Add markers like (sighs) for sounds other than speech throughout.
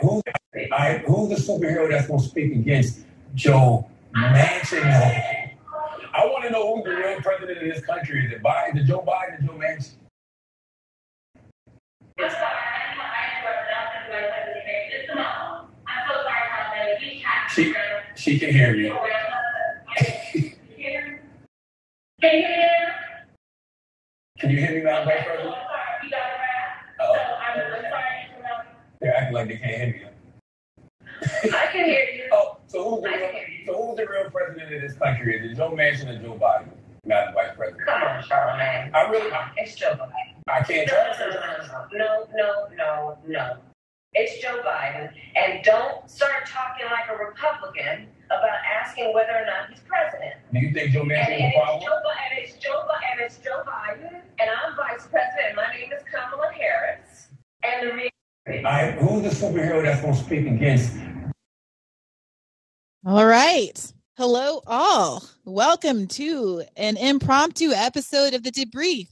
Who, I, who's the superhero that's going to speak against Joe Manchin? I want to know who the real president of this country. Is it Biden? Is Joe Biden or Joe Manchin? She, she can hear you. Can you hear me, Madam Vice President? Oh. They're acting like they can't hear. I can hear you. Oh, so who's the real, so who's the real president of this country? Is it Joe Manchin or Joe Biden, Madam Vice President? Come on, Charlamagne. I really, It's Joe Biden. I can't No, no, no, no, no, no. It's Joe Biden. And don't start talking like a Republican about asking whether or not he's president. Do you think Joe Manchin and a it's? Joe Biden, and it's Joe Biden, and it's Joe Biden, and I'm vice president. My name is Kamala Harris. And the re- I, who's the superhero that's going to speak against All right. Hello, all. Welcome to an impromptu episode of The Debrief.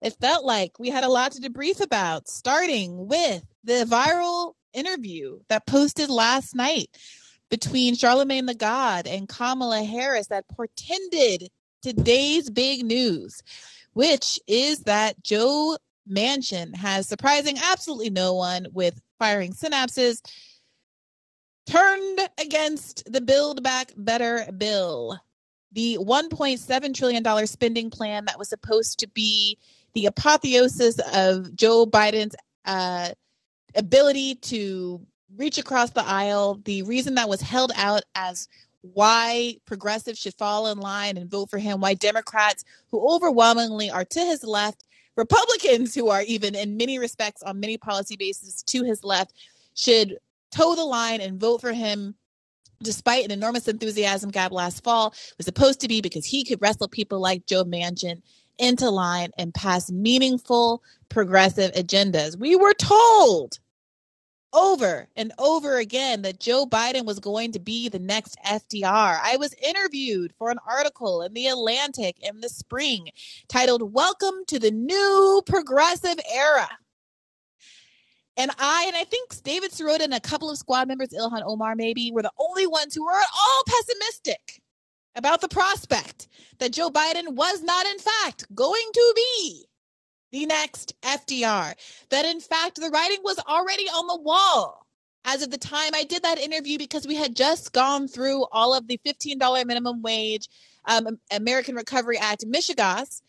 It felt like we had a lot to debrief about, starting with the viral interview that posted last night between Charlamagne the God and Kamala Harris that portended today's big news, which is that Joe Manchin has surprising absolutely no one with firing synapses turned against the Build Back Better bill. The $1.7 trillion spending plan that was supposed to be the apotheosis of Joe Biden's uh, ability to reach across the aisle, the reason that was held out as why progressives should fall in line and vote for him, why Democrats, who overwhelmingly are to his left, Republicans, who are even in many respects on many policy bases to his left, should toe the line and vote for him despite an enormous enthusiasm gap last fall was supposed to be because he could wrestle people like Joe Manchin into line and pass meaningful progressive agendas. We were told over and over again that Joe Biden was going to be the next FDR. I was interviewed for an article in The Atlantic in the spring titled Welcome to the New Progressive Era. And I, and I think David Sirota and a couple of squad members, Ilhan Omar maybe, were the only ones who were at all pessimistic about the prospect that Joe Biden was not, in fact, going to be the next FDR. That, in fact, the writing was already on the wall as of the time I did that interview because we had just gone through all of the $15 minimum wage, um, American Recovery Act, Michigas,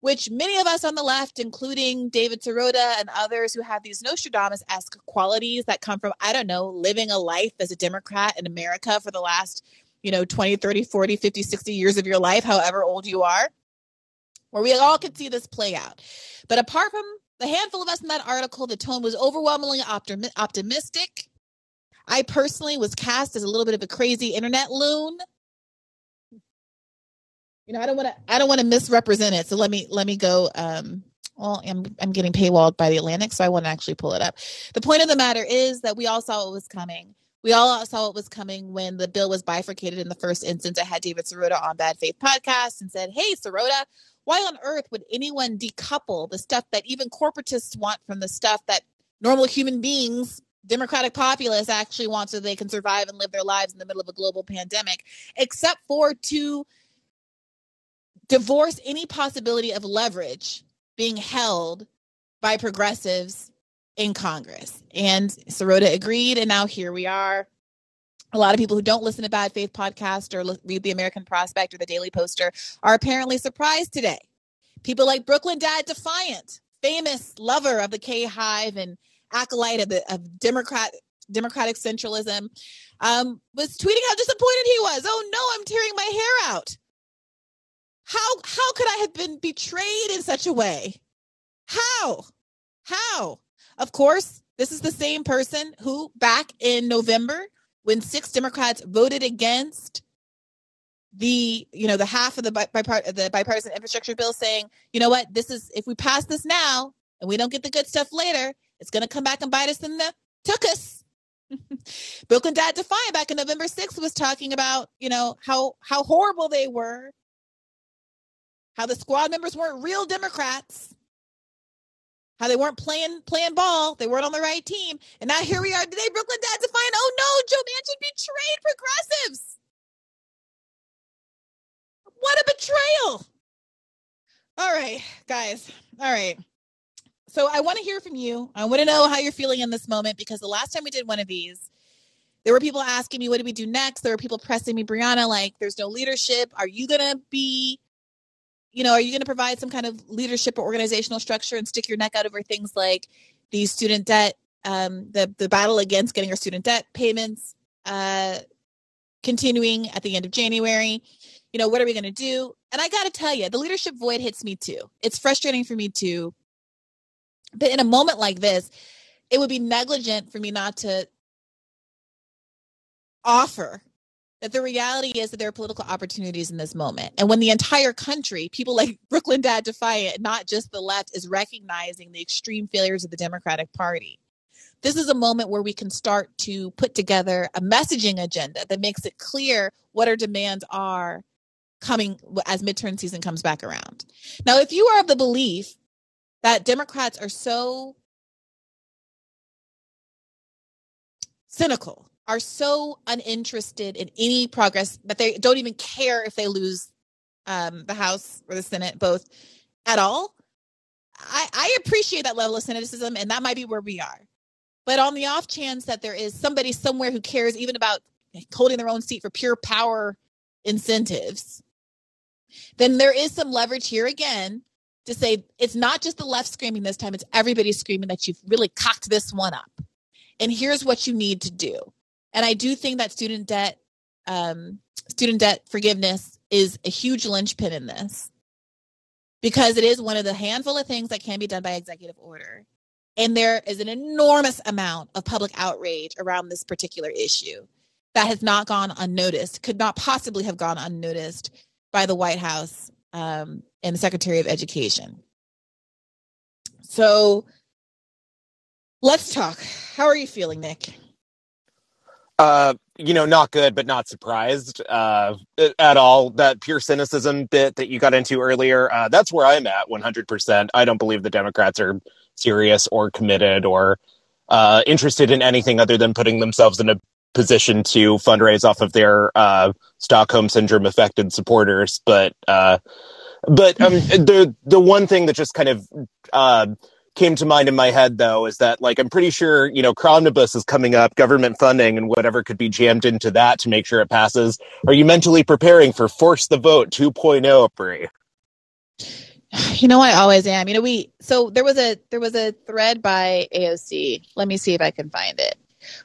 which many of us on the left, including David Sirota and others who have these Nostradamus esque qualities that come from, I don't know, living a life as a Democrat in America for the last, you know, 20, 30, 40, 50, 60 years of your life, however old you are, where we all could see this play out. But apart from the handful of us in that article, the tone was overwhelmingly optimi- optimistic. I personally was cast as a little bit of a crazy internet loon you know, I don't want to I don't want to misrepresent it. So let me let me go um well, I'm I'm getting paywalled by the Atlantic, so I want to actually pull it up. The point of the matter is that we all saw what was coming. We all saw what was coming when the bill was bifurcated in the first instance. I had David Sirota on Bad Faith podcast and said, "Hey, Sirota, why on earth would anyone decouple the stuff that even corporatists want from the stuff that normal human beings, democratic populace, actually want so they can survive and live their lives in the middle of a global pandemic, except for to divorce any possibility of leverage being held by progressives in Congress. And Sirota agreed, and now here we are. A lot of people who don't listen to Bad Faith podcast or read the American Prospect or the Daily Poster are apparently surprised today. People like Brooklyn Dad Defiant, famous lover of the K Hive and acolyte of, the, of Democrat democratic centralism, um, was tweeting how disappointed he was. Oh no, I'm tearing my hair out. How how could I have been betrayed in such a way? How? How? Of course, this is the same person who back in November when six Democrats voted against the you know the half of the the bipartisan infrastructure bill saying, "You know what? This is if we pass this now and we don't get the good stuff later, it's going to come back and bite us in the tuchus." (laughs) Brooklyn Dad Defiant back in November 6th was talking about, you know, how how horrible they were how the squad members weren't real Democrats. How they weren't playing playing ball, they weren't on the right team, and now here we are today. Brooklyn Dad defiant. Oh no, Joe Manchin betrayed progressives. What a betrayal! All right, guys. All right. So I want to hear from you. I want to know how you're feeling in this moment because the last time we did one of these, there were people asking me, what do we do next? There were people pressing me, Briahna, like, there's no leadership. Are you going to be, you know, are you going to provide some kind of leadership or organizational structure and stick your neck out over things like the student debt, um, the, the battle against getting our student debt payments uh, continuing at the end of January? You know, what are we going to do? And I got to tell you, the leadership void hits me too. It's frustrating for me too but in a moment like this, it would be negligent for me not to offer that the reality is that there are political opportunities in this moment. And when the entire country, people like (laughs) Brooklyn Dad Defiant, not just the left, is recognizing the extreme failures of the Democratic Party, this is a moment where we can start to put together a messaging agenda that makes it clear what our demands are coming as midterm season comes back around. Now, if you are of the belief that Democrats are so cynical, are so uninterested in any progress that they don't even care if they lose um, the House or the Senate, both at all. I, I appreciate that level of cynicism, and that might be where we are. But on the off chance that there is somebody somewhere who cares even about holding their own seat for pure power incentives, then there is some leverage here again to say it's not just the left screaming this time, it's everybody screaming that you've really cocked this one up. And here's what you need to do. And I do think that student debt, um, student debt forgiveness is a huge linchpin in this because it is one of the handful of things that can be done by executive order. And there is an enormous amount of public outrage around this particular issue that has not gone unnoticed, could not possibly have gone unnoticed by the White House um, and the Secretary of Education. So let's talk. How are you feeling, Nick? Uh, you know, not good, but not surprised uh, at all. That pure cynicism bit that you got into earlier, uh, that's where I'm at 100%. I don't believe the Democrats are serious or committed or uh, interested in anything other than putting themselves in a position to fundraise off of their uh, Stockholm syndrome affected supporters. But uh, but um, the the one thing that just kind of uh, came to mind in my head though is that like I'm pretty sure you know Cromnibus is coming up, government funding and whatever could be jammed into that to make sure it passes. Are you mentally preparing for Force the Vote 2.0, Brie? You know, I always am. You know, we so there was a there was a thread by AOC. Let me see if I can find it,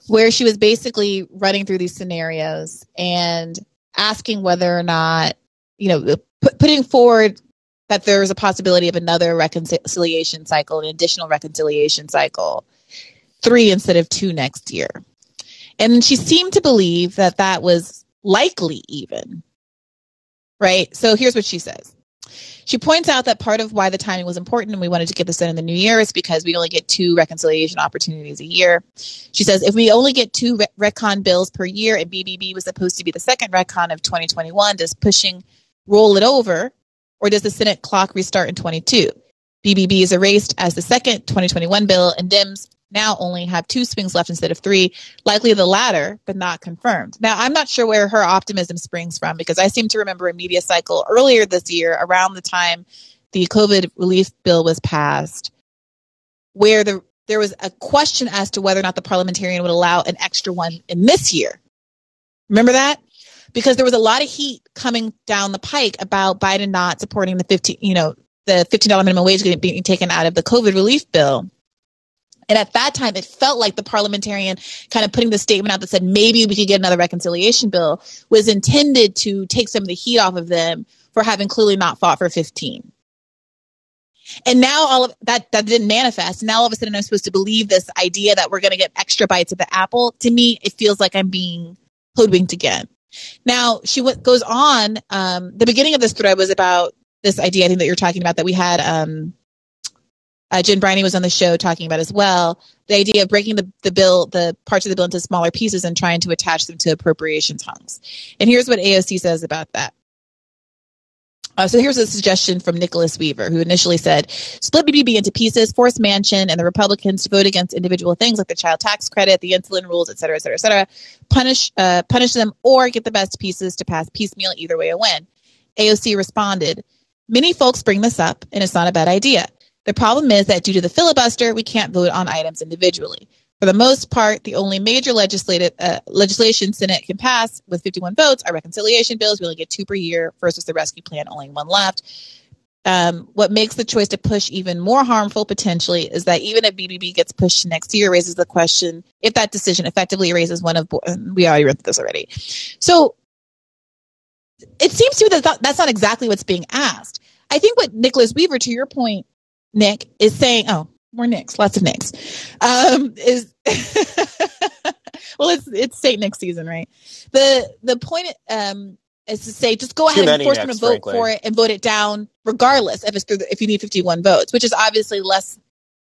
where she was basically running through these scenarios and asking whether or not you know put, putting forward that there is a possibility of another reconciliation cycle, an additional reconciliation cycle, three instead of two next year. And she seemed to believe that that was likely even. Right? So here's what she says. She points out that part of why the timing was important and we wanted to get this done in the new year is because we only get two reconciliation opportunities a year. She says if we only get two recon bills per year and BBB was supposed to be the second recon of 2021, just pushing roll it over, or does the Senate clock restart in 22? BBB is erased as the second 2021 bill, and Dems now only have two swings left instead of three, likely the latter, but not confirmed. Now, I'm not sure where her optimism springs from because I seem to remember a media cycle earlier this year around the time the COVID relief bill was passed, where the, there was a question as to whether or not the parliamentarian would allow an extra one in this year. Remember that? Because there was a lot of heat coming down the pike about Biden not supporting the 15, you know, the $15 minimum wage being taken out of the COVID relief bill. And at that time, it felt like the parliamentarian kind of putting the statement out that said maybe we could get another reconciliation bill was intended to take some of the heat off of them for having clearly not fought for 15. And now all of that that didn't manifest. And now all of a sudden I'm supposed to believe this idea that we're going to get extra bites of the apple. To me, it feels like I'm being hoodwinked again. Now she w- goes on. Um, the beginning of this thread was about this idea. I think that you're talking about that we had. Um, uh, Jen Briney was on the show talking about as well. The idea of breaking the, the bill, the parts of the bill into smaller pieces and trying to attach them to appropriations hunks. And here's what AOC says about that. Uh, so here's a suggestion from Nicholas Weaver, who initially said, split BBB into pieces, force Manchin and the Republicans to vote against individual things like the child tax credit, the insulin rules, et cetera, et cetera, et cetera. Punish, uh, punish them or get the best pieces to pass piecemeal. Either way, a win. AOC responded, many folks bring this up and it's not a bad idea. The problem is that due to the filibuster, we can't vote on items individually. For the most part, the only major legislative uh, legislation Senate can pass with 51 votes are reconciliation bills. We only get two per year versus the rescue plan, only one left. Um, what makes the choice to push even more harmful potentially is that even if BBB gets pushed next year, raises the question if that decision effectively raises one of we already read this already. So it seems to me that that's not exactly what's being asked. I think what Nicholas Weaver, to your point, Nick, is saying, oh, more Nicks, lots of Nicks. Um, is (laughs) well, it's it's Saint Nick season, right? The the point um, is to say just go ahead and force them to vote frankly. for it and vote it down, regardless if it's through the, if you need fifty one votes, which is obviously less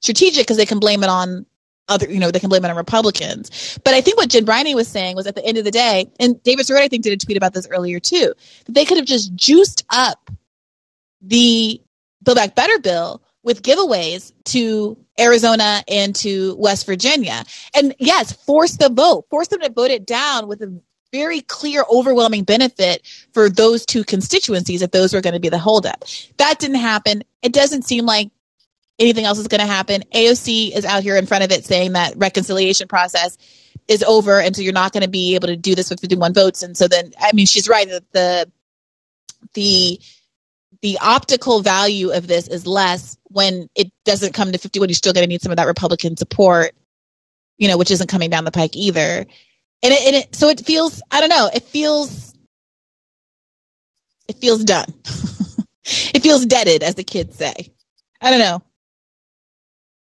strategic because they can blame it on other, you know, they can blame it on Republicans. But I think what Jen Briney was saying was at the end of the day, and David Sirota, I think, did a tweet about this earlier too, that they could have just juiced up the Build Back Better bill with giveaways to Arizona and to West Virginia. And yes, force the vote, force them to vote it down with a very clear, overwhelming benefit for those two constituencies if those were going to be the holdup. That didn't happen. It doesn't seem like anything else is going to happen. AOC is out here in front of it saying that reconciliation process is over. And so you're not going to be able to do this with 51 votes. And so then, I mean, she's right that the, the, the optical value of this is less when it doesn't come to 51 you're still going to need some of that republican support you know which isn't coming down the pike either and it, and it so it feels i don't know it feels it feels done (laughs) it feels deaded as the kids say i don't know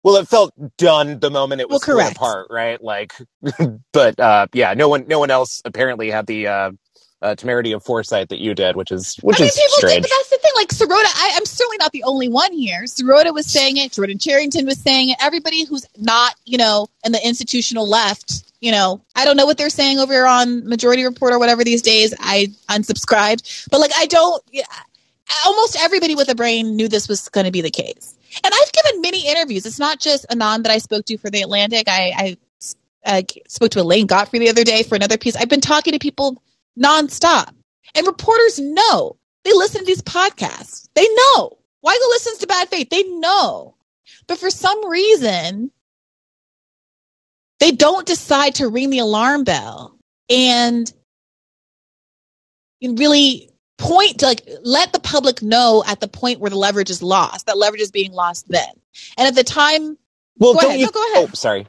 well, it felt done the moment it was well, correct. apart, right? Like, (laughs) but uh, yeah, no one, no one else apparently had the uh, uh, temerity of foresight that you did, which is which I mean, is people strange. Did, but that's the thing. Like Sirota, I, am certainly not the only one here. Sirota was saying it. Jordan Chariton was saying it. Everybody who's not, you know, in the institutional left, you know, I don't know what they're saying over here on Majority Report or whatever these days. I unsubscribed, but like I don't. Yeah, almost everybody with a brain knew this was going to be the case. And I've given many interviews. It's not just Anand that I spoke to for the Atlantic. I, I uh, spoke to Elaine Godfrey the other day for another piece. I've been talking to people nonstop. And reporters know. They listen to these podcasts. They know. Weigel listens to Bad Faith. They know. But for some reason, they don't decide to ring the alarm bell and really point to like let the public know at the point where the leverage is lost. That leverage is being lost then. And at the time, well, go ahead. You, no, go ahead. Oh, sorry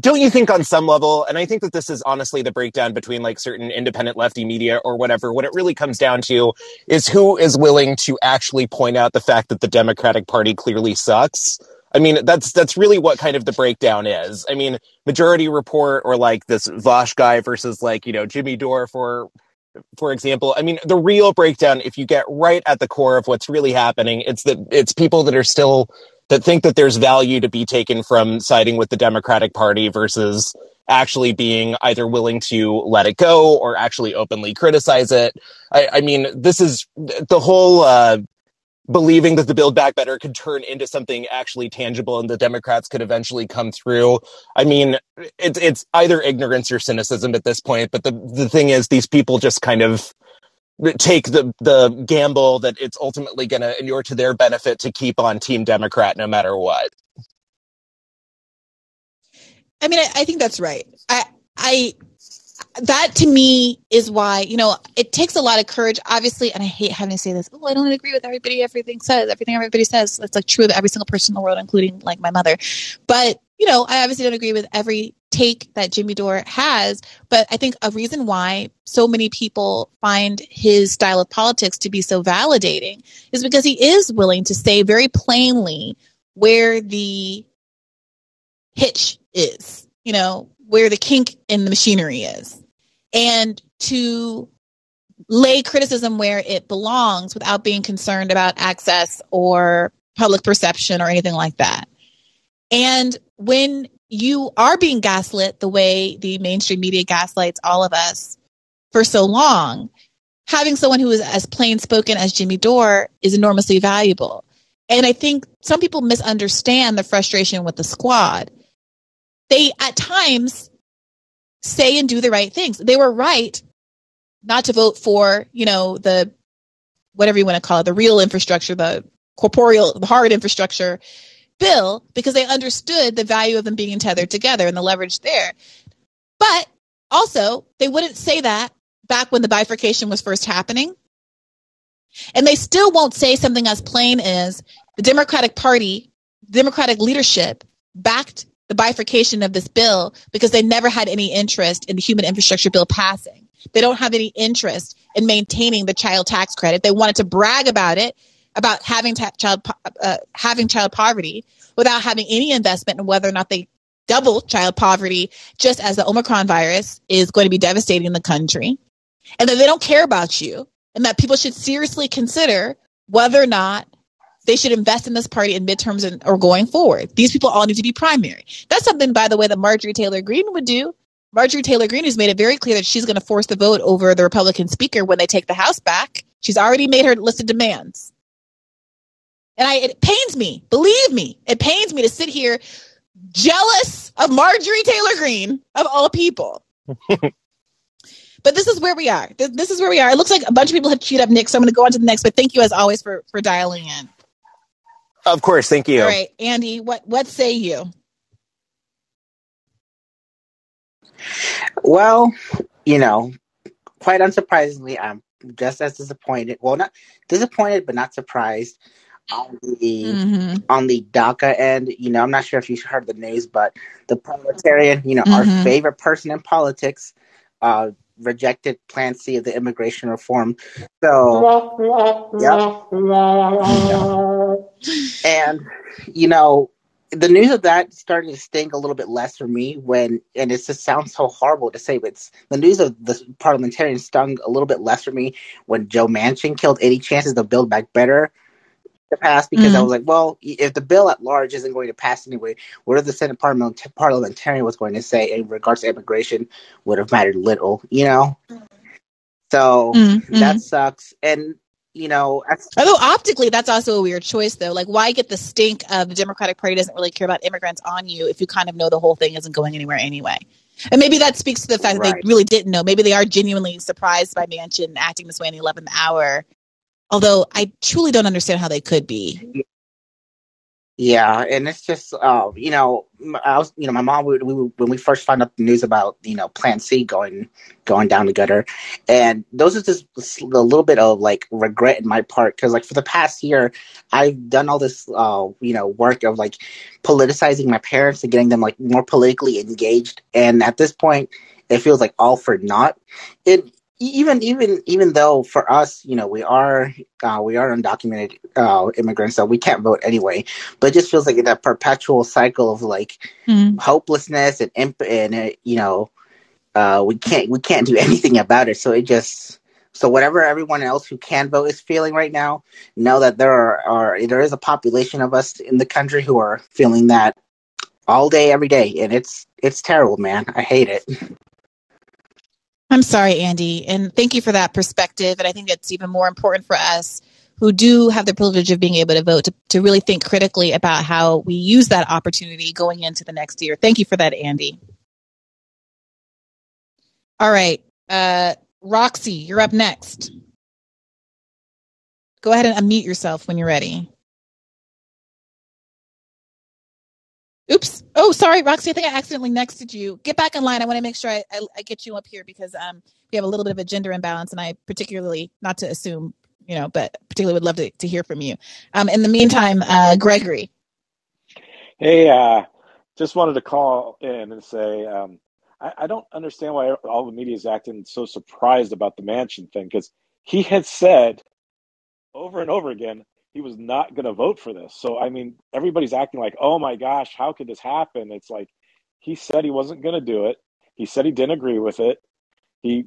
don't you think on some level and i think that this is honestly the breakdown between like certain independent lefty media or whatever what it really comes down to is who is willing to actually point out the fact that the democratic party clearly sucks. I mean that's that's really what kind of the breakdown is. I mean majority report or like this Vaush guy versus like you know jimmy dore for for example i mean the real breakdown if you get right at the core of what's really happening it's that it's people that are still that think that there's value to be taken from siding with the Democratic Party versus actually being either willing to let it go or actually openly criticize it. I, I mean, this is the whole uh, believing that the Build Back Better could turn into something actually tangible and the Democrats could eventually come through. I mean, it's it's either ignorance or cynicism at this point. But the the thing is, these people just kind of take the the gamble that it's ultimately going to inure to their benefit to keep on Team Democrat no matter what. I mean, I, I think that's right. I I that to me is why you know it takes a lot of courage obviously and i hate having to say this oh i don't agree with everybody everything says everything everybody says that's like true of every single person in the world including like my mother but you know i obviously don't agree with every take that Jimmy Dore has. But I think a reason why so many people find his style of politics to be so validating is because he is willing to say very plainly where the hitch is, you know, where the kink in the machinery is. And to lay criticism where it belongs without being concerned about access or public perception or anything like that. And when you are being gaslit the way the mainstream media gaslights all of us for so long, having someone who is as plain spoken as Jimmy Dore is enormously valuable. And I think some people misunderstand the frustration with the squad. They at times say and do the right things. They were right not to vote for, you know, the whatever you want to call it, the real infrastructure, the corporeal, the hard infrastructure bill, because they understood the value of them being tethered together and the leverage there. But also, they wouldn't say that back when the bifurcation was first happening. And they still won't say something as plain as the Democratic Party, Democratic leadership backed the bifurcation of this bill because they never had any interest in the human infrastructure bill passing. They don't have any interest in maintaining the child tax credit. They wanted to brag about it, about having ta- child uh, having child poverty, without having any investment in whether or not they double child poverty, just as the Omicron virus is going to be devastating the country, and that they don't care about you, and that people should seriously consider whether or not they should invest in this party in midterms and, or going forward. These people all need to be primary. That's something, by the way, that Marjorie Taylor Greene would do. Marjorie Taylor Greene has made it very clear that she's going to force the vote over the Republican speaker when they take the House back. She's already made her list of demands. And I, it pains me, believe me, it pains me to sit here jealous of Marjorie Taylor Greene, of all people. (laughs) but this is where we are. This, this, is where we are. It looks like a bunch of people have queued up Nick, so I'm going to go on to the next. But thank you, as always, for for dialing in. Of course, thank you. All right, Andy, what what say you? Well, you know, quite unsurprisingly, I'm just as disappointed. Well, not disappointed, but not surprised on the mm-hmm. on the DACA end. You know, I'm not sure if you heard the news, but the parliamentarian, you know, mm-hmm. our favorite person in politics, uh, rejected Plan C of the immigration reform. So, yep. And you know, the news of that started to sting a little bit less for me when, and it just sounds so horrible to say, but it's, the news of the parliamentarian stung a little bit less for me when Joe Manchin killed any chances to build back better to pass because mm-hmm. I was like, well, if the bill at large isn't going to pass anyway, what are the Senate parliament- parliamentarian was going to say in regards to immigration would have mattered little, you know? So mm-hmm. that sucks. And you know, although optically that's also a weird choice though. Like why get the stink of the Democratic Party doesn't really care about immigrants on you if you kind of know the whole thing isn't going anywhere anyway. And maybe that speaks to the fact right. that they really didn't know. Maybe they are genuinely surprised by Manchin acting this way in the 11th hour. Although I truly don't understand how they could be. Yeah, and it's just, uh, you know, I was, you know, my mom, we, we, when we first found out the news about, you know, Plan C going, going down the gutter, and those are just a little bit of like regret in my part because, like, for the past year, I've done all this, uh, you know, work of like politicizing my parents and getting them like more politically engaged, and at this point, it feels like all for naught. It even even even though for us, you know, we are uh, we are undocumented uh, immigrants, so we can't vote anyway. But it just feels like that perpetual cycle of like mm-hmm. hopelessness and imp- and uh, you know, uh, we can't we can't do anything about it. So it just so whatever everyone else who can vote is feeling right now, know that there are, are there is a population of us in the country who are feeling that all day every day, and it's it's terrible, man. I hate it. I'm sorry, Andy. And thank you for that perspective. And I think it's even more important for us who do have the privilege of being able to vote to, to really think critically about how we use that opportunity going into the next year. Thank you for that, Andy. All right. Uh, Roxy, you're up next. Go ahead and unmute yourself when you're ready. Oops. Oh, sorry, Roxy. I think I accidentally nexted you. Get back in line. I want to make sure I, I, I, get you up here because um we have a little bit of a gender imbalance, and I particularly not to assume, you know, but particularly would love to, to hear from you. Um, in the meantime, uh, Gregory. Hey, uh, just wanted to call in and say um, I, I don't understand why all the media is acting so surprised about the Manchin thing because he had said over and over again he was not going to vote for this. So I mean, everybody's acting like, "Oh my gosh, how could this happen?" It's like he said he wasn't going to do it. He said he didn't agree with it. He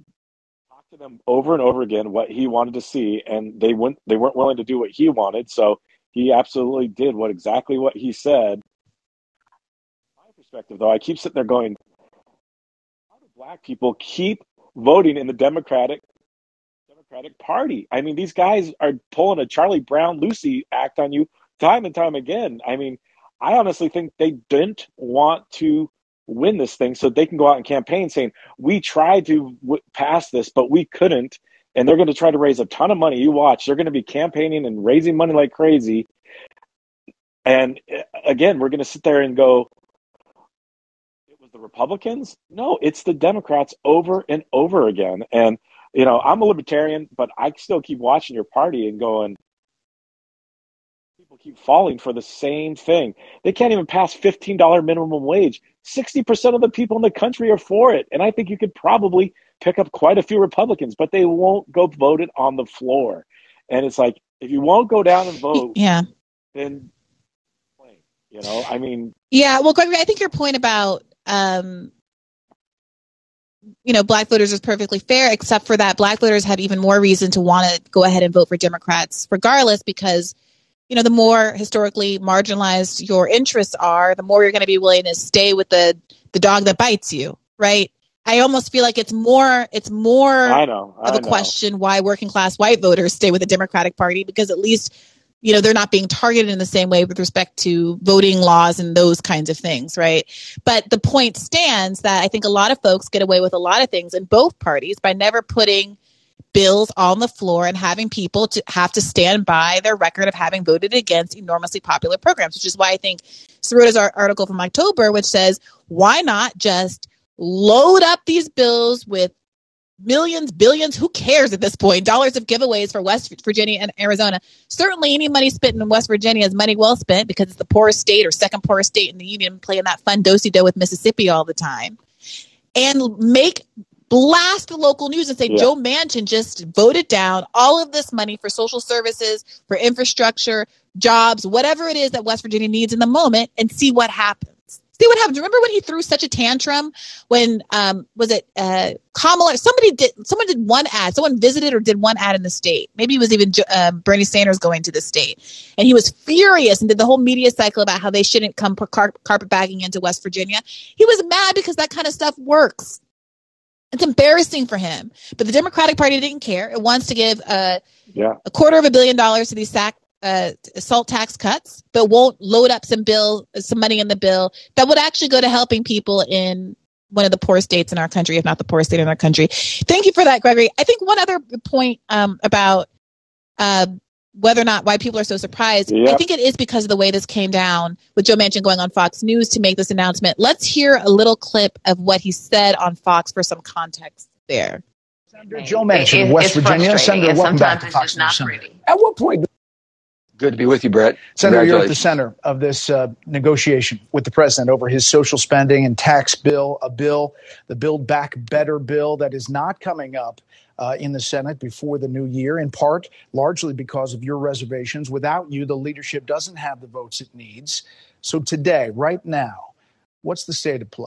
talked to them over and over again what he wanted to see, and they wouldn't. They weren't willing to do what he wanted. So he absolutely did what exactly what he said. my perspective, though, I keep sitting there going, "How do black people keep voting in the Democratic Democratic Party. I mean, these guys are pulling a Charlie Brown Lucy act on you time and time again. I mean, I honestly think they didn't want to win this thing so they can go out and campaign saying, We tried to w- pass this, but we couldn't. And they're going to try to raise a ton of money. You watch, they're going to be campaigning and raising money like crazy. And uh, again, we're going to sit there and go, It was the Republicans? No, it's the Democrats over and over again. And, you know, I'm a libertarian, but I still keep watching your party and going, people keep falling for the same thing. They can't even pass $15 minimum wage. 60% of the people in the country are for it. And I think you could probably pick up quite a few Republicans, but they won't go vote it on the floor. And it's like, if you won't go down and vote, yeah, then, you know, I mean, yeah. Well, Gregory, I think your point about, um, you know, black voters is perfectly fair, except for that black voters have even more reason to want to go ahead and vote for Democrats regardless because you know, the more historically marginalized your interests are, the more you're going to be willing to stay with the the dog that bites you, right? I almost feel like it's more it's more I know, I of a know. question why working class white voters stay with the Democratic Party because at least you know they're not being targeted in the same way with respect to voting laws and those kinds of things, right? But the point stands that I think a lot of folks get away with a lot of things in both parties by never putting bills on the floor and having people to have to stand by their record of having voted against enormously popular programs, which is why I think Sirota's article from October, which says, why not just load up these bills with millions, billions, who cares at this point, dollars of giveaways for West Virginia and Arizona. Certainly any money spent in West Virginia is money well spent because it's the poorest state or second poorest state in the union playing that fun do-si-do with Mississippi all the time. And make blast the local news and say Yeah. Joe Manchin just voted down all of this money for social services, for infrastructure, jobs, whatever it is that West Virginia needs in the moment, and see what happens. See what happens. Remember when he threw such a tantrum when um was it uh Kamala? Somebody did someone did one ad. Someone visited or did one ad in the state. Maybe it was even uh, Bernie Sanders going to the state, and he was furious and did the whole media cycle about how they shouldn't come car- carpetbagging into West Virginia. He was mad because that kind of stuff works. It's embarrassing for him. But the Democratic Party didn't care. It wants to give uh, Yeah. a quarter of a billion dollars to these sac, uh, salt tax cuts, but won't load up some bill, some money in the bill that would actually go to helping people in one of the poorest states in our country, if not the poorest state in our country. Thank you for that, Gregory. I think one other point um, about uh, whether or not why people are so surprised, I think it is because of the way this came down with Joe Manchin going on Fox News to make this announcement. Let's hear a little clip of what he said on Fox for some context there. Senator Joe Manchin, of It- West Virginia. Senator, welcome back to Fox News not Sunday. pretty. At what point? Good to be with you, Bret. Senator, you're at the center of this uh, negotiation with the president over his social spending and tax bill, a bill, the Build Back Better bill that is not coming up uh, in the Senate before the new year, in part largely because of your reservations. Without you, the leadership doesn't have the votes it needs. So today, right now, what's the state of play?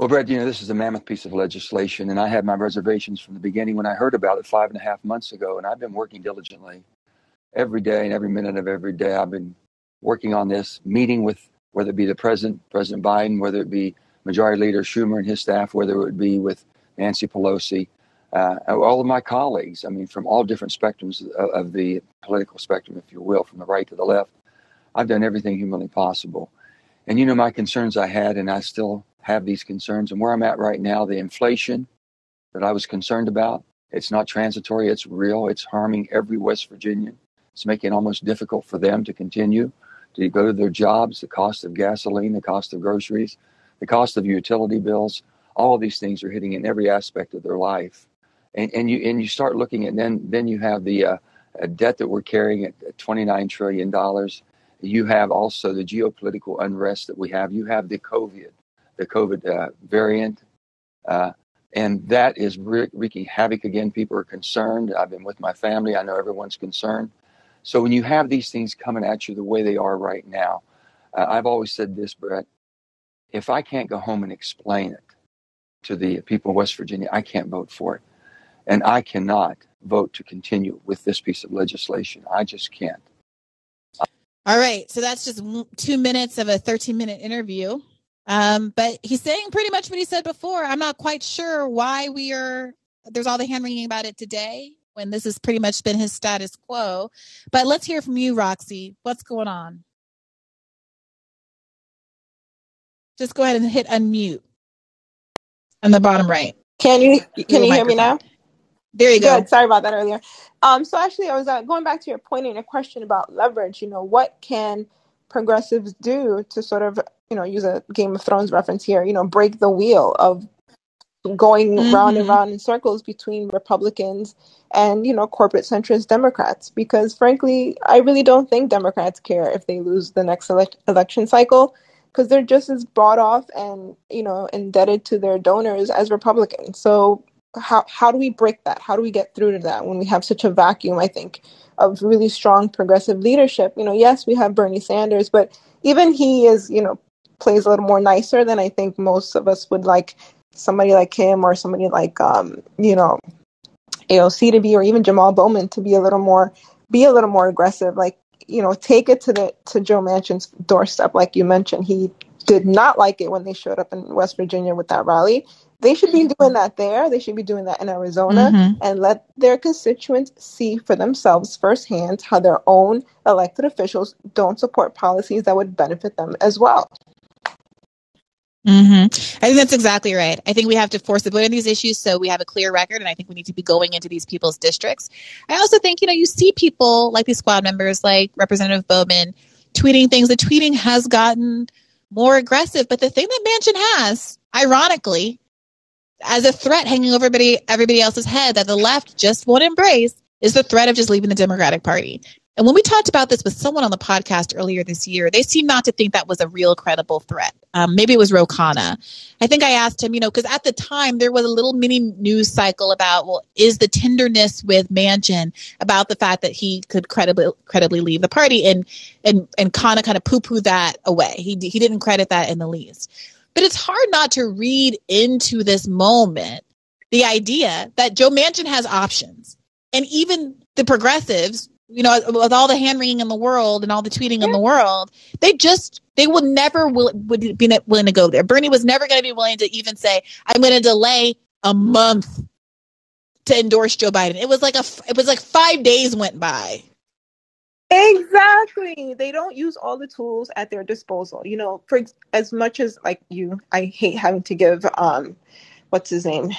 Well, Bret, you know, this is a mammoth piece of legislation, and I had my reservations from the beginning when I heard about it five and a half months ago, and I've been working diligently every day and every minute of every day. I've been working on this, meeting with whether it be the president, President Biden, whether it be Majority Leader Schumer and his staff, whether it be with Nancy Pelosi, uh, all of my colleagues. I mean, from all different spectrums of, of the political spectrum, if you will, from the right to the left. I've done everything humanly possible. And you know my concerns I had, and I still have these concerns. And where I'm at right now, the inflation that I was concerned about, it's not transitory, it's real. It's harming every West Virginian. It's making it almost difficult for them to continue to go to their jobs, the cost of gasoline, the cost of groceries, the cost of utility bills. All of these things are hitting in every aspect of their life. And, and you and you start looking at then then you have the uh, debt that we're carrying at 29 trillion dollars. You have also the geopolitical unrest that we have. You have the COVID, the COVID uh, variant, uh, and that is wre- wreaking havoc again. People are concerned. I've been with my family. I know everyone's concerned. So when you have these things coming at you the way they are right now, uh, I've always said this, Bret. If I can't go home and explain it to the people of West Virginia, I can't vote for it, and I cannot vote to continue with this piece of legislation. I just can't. All right. So that's just two minutes of a 13 minute interview. Um, but he's saying pretty much what he said before. I'm not quite sure why we are there's all the hand wringing about it today when this has pretty much been his status quo. But let's hear from you, Roxy. What's going on? Just go ahead and hit unmute on the bottom right. Can you can you hear me now? There you go. Good. Sorry about that earlier. Um, so actually, I was uh, going back to your point in your question about leverage. You know, what can progressives do to sort of, you know, use a Game of Thrones reference here? You know, break the wheel of going round and hmm round in circles between Republicans and you know corporate centrist Democrats because frankly I really don't think Democrats care if they lose the next elec election cycle because they're just as bought off and you know indebted to their donors as Republicans so how how do we break that? How do we get through to that when we have such a vacuum I think of really strong progressive leadership? You know yes we have Bernie Sanders but even he is you know plays a little more nicer than I think most of us would like somebody like him or somebody like um, you know AOC to be or even Jamal Bowman to be a little more be a little more aggressive. Like you know take it to the to Joe Manchin's doorstep like you mentioned. He did not like it when they showed up in West Virginia with that rally they should be doing that there they should be doing that in Arizona hmm and let their constituents see for themselves firsthand how their own elected officials don't support policies that would benefit them as well hmm I think that's exactly right. I think we have to force the vote on these issues so we have a clear record, and I think we need to be going into these people's districts. I also think, you know, you see people like these squad members, like Representative Bowman, tweeting things. The tweeting has gotten more aggressive, but the thing that Manchin has, ironically, as a threat hanging over everybody, everybody else's head that the left just won't embrace is the threat of just leaving the Democratic Party. And when we talked about this with someone on the podcast earlier this year, they seemed not to think that was a real credible threat. Um, maybe it was Ro Khanna. I think I asked him, you know, because at the time there was a little mini news cycle about, well, is the tenderness with Manchin about the fact that he could credibly credibly leave the party, and and and Khanna kind of poo pooed that away. He he didn't credit that in the least. But it's hard not to read into this moment the idea that Joe Manchin has options, and even the progressives you know, with all the hand wringing in the world and all the tweeting in the world, they just they would never will, would be willing to go there. Bernie was never going to be willing to even say, "I'm going to delay a month to endorse Joe Biden." It was like a it was like five days went by. Exactly. They don't use all the tools at their disposal. You know, for ex- as much as like you, I hate having to give um, what's his name,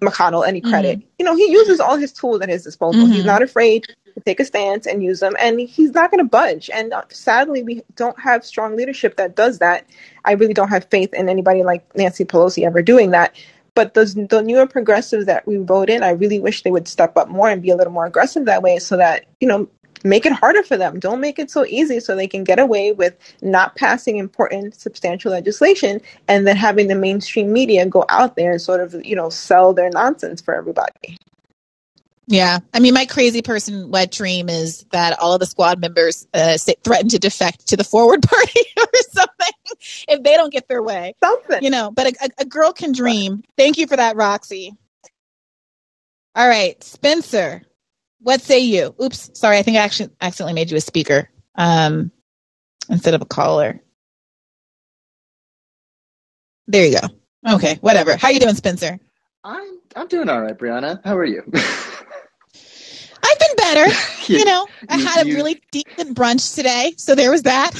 McConnell any credit. Mm-hmm. You know, he uses all his tools at his disposal. He's Mm-hmm. not afraid to take a stance and use them, and he's not going to budge. And uh, sadly, we don't have strong leadership that does that. I really don't have faith in anybody like Nancy Pelosi ever doing that. But those the newer progressives that we vote in, I really wish they would step up more and be a little more aggressive that way, so that you know make it harder for them. Don't make it so easy so they can get away with not passing important, substantial legislation and then having the mainstream media go out there and sort of, you know, sell their nonsense for everybody. Yeah, I mean, my crazy person wet dream is that all of the squad members uh, say, threaten to defect to the Forward (laughs) Party or something if they don't get their way. Something. You know, but a, a, a girl can dream. Thank you for that, Roxy. All right, Spencer, what say you? Oops, sorry, I think I actually accidentally made you a speaker um, instead of a caller. There you go. Okay, whatever. How you doing, Spencer? I'm I'm doing all right, Briahna. How are you? (laughs) I've been better. (laughs) You- You know, I you- had a you- really decent brunch today, so there was that.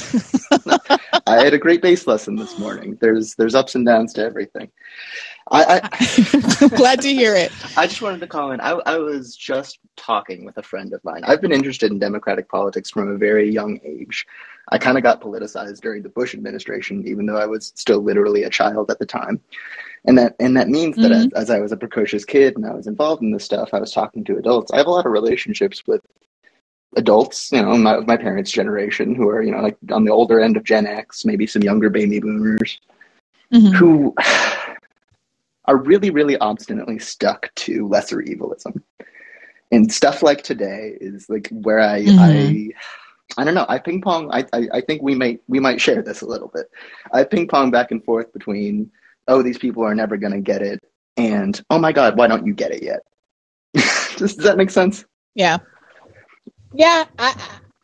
(laughs) I had a great bass lesson this morning. There's there's ups and downs to everything. I I, (laughs) Glad to hear it. (laughs) I just wanted to call in. I, I was just talking with a friend of mine. I've been interested in democratic politics from a very young age. I kind of got politicized during the Bush administration, even though I was still literally a child at the time. And that and that means that as, as I was a precocious kid and I was involved in this stuff, I was talking to adults. I have a lot of relationships with adults, you know, my, my parents' generation, who are you know like on the older end of Gen X, maybe some younger baby boomers, Mhm. who are really, really obstinately stuck to lesser evilism. And stuff like today is like where I Mhm. I I don't know. I ping pong. I, I I think we might we might share this a little bit. I ping pong back and forth between oh these people are never going to get it and oh my god why don't you get it yet? (laughs) Does, does that make sense? Yeah. Yeah, I,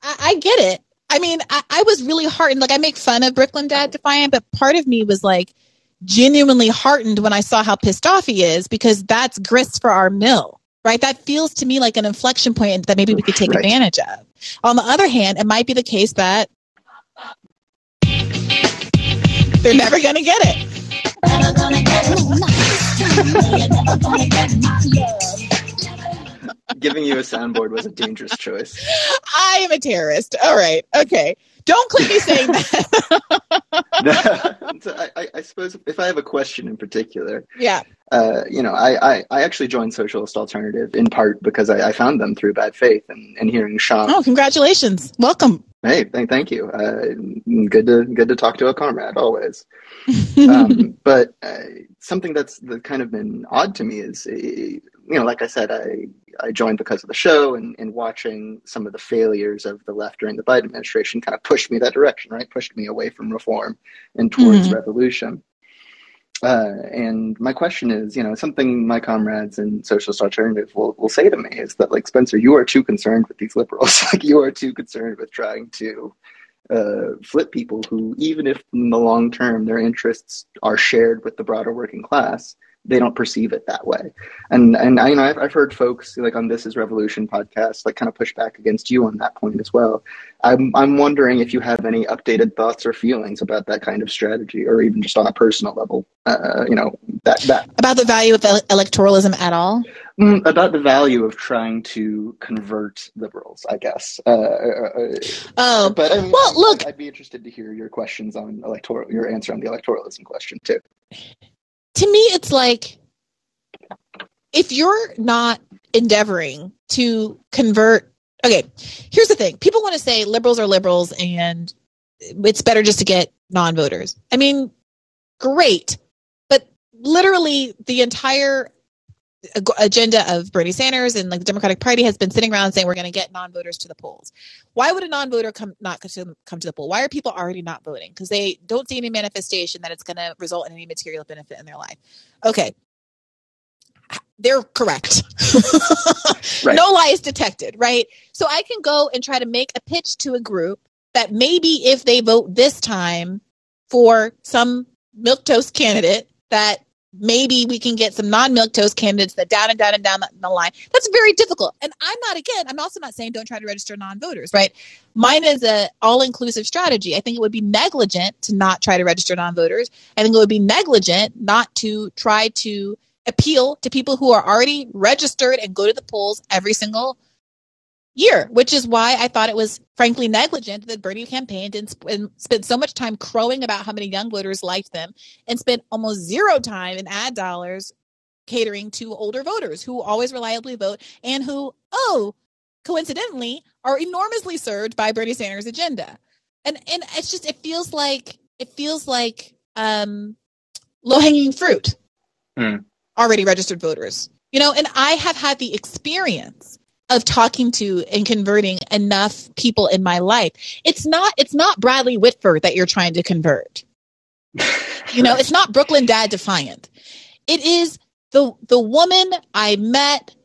I I get it. I mean, I, I was really heartened. Like I make fun of Brooklyn Dad Defiant, but part of me was like, genuinely heartened when I saw how pissed off he is because that's grist for our mill, right? That feels to me like an inflection point that maybe we could take Right. advantage of. On the other hand, it might be the case that they're never going to get it. Giving you a soundboard was a dangerous choice. I am a terrorist. All right. Okay. Don't click me saying (laughs) that. So I, I, suppose if I have a question in particular, yeah. uh, you know, I, I, I actually joined Socialist Alternative in part because I, I found them through bad faith and, and hearing Sean. Oh, congratulations. Welcome. Hey, thank, thank you. Uh, good to good to talk to a comrade always. (laughs) Um, but uh, something that's that kind of been odd to me is, uh, you know, like I said, I I joined because of the show and, and watching some of the failures of the left during the Biden administration kind of pushed me that direction, right? Pushed me away from reform and towards Mhm. revolution. Uh, and my question is, you know, something my comrades in Socialist Alternative will, will say to me is that, like, Spencer, you are too concerned with these liberals. (laughs) like, you are too concerned with trying to uh, flip people who, even if in the long term their interests are shared with the broader working class, they don't perceive it that way. And and I you know I've, I've heard folks like on This Is Revolution podcast like kind of push back against you on that point as well. I'm I'm wondering if you have any updated thoughts or feelings about that kind of strategy, or even just on a personal level. Uh, you know that that About the value of electoralism at all? Mm, about the value of trying to convert liberals, I guess. Uh, uh, Oh, but I mean, well, I'd- look- I'd, be interested to hear your questions on electoral, your answer on the electoralism question too. To me it's like if you're not endeavoring to convert okay here's the thing. People want to say liberals are liberals and it's better just to get non-voters. I mean great but literally the entire agenda of bernie sanders and like the democratic party has been sitting around saying we're going to get non-voters to the polls. Why would a non-voter come not to come to the poll? Why are people already not voting? Because they don't see any manifestation that it's going to result in any material benefit in their life. Okay. They're correct. (laughs) Right. no is detected right? So i can go and try to make a pitch to a group that maybe if they vote this time for some milk toast candidate that maybe we can get some non-milk toast candidates that down and down and down the, line. That's very difficult. And i'm not again i'm also not saying don't try to register non-voters right? Mine is a all-inclusive strategy. I think it would be negligent to not try to register non-voters. I think it would be negligent not to try to appeal to people who are already registered and go to the polls every single year, which is why I thought it was frankly negligent that Bernie campaigned and, sp- and spent so much time crowing about how many young voters liked them and spent almost zero time in ad dollars catering to older voters who always reliably vote and who, oh, coincidentally, are enormously served by Bernie Sanders' agenda. And and it's just it feels like it feels like um low hanging fruit Hmm. already registered voters. You know, and I have had the experience of talking to and converting enough people in my life. It's not it's not Bradley Whitford that you're trying to convert. (laughs) You know, it's not Brooklyn Dad Defiant. It is the the woman I met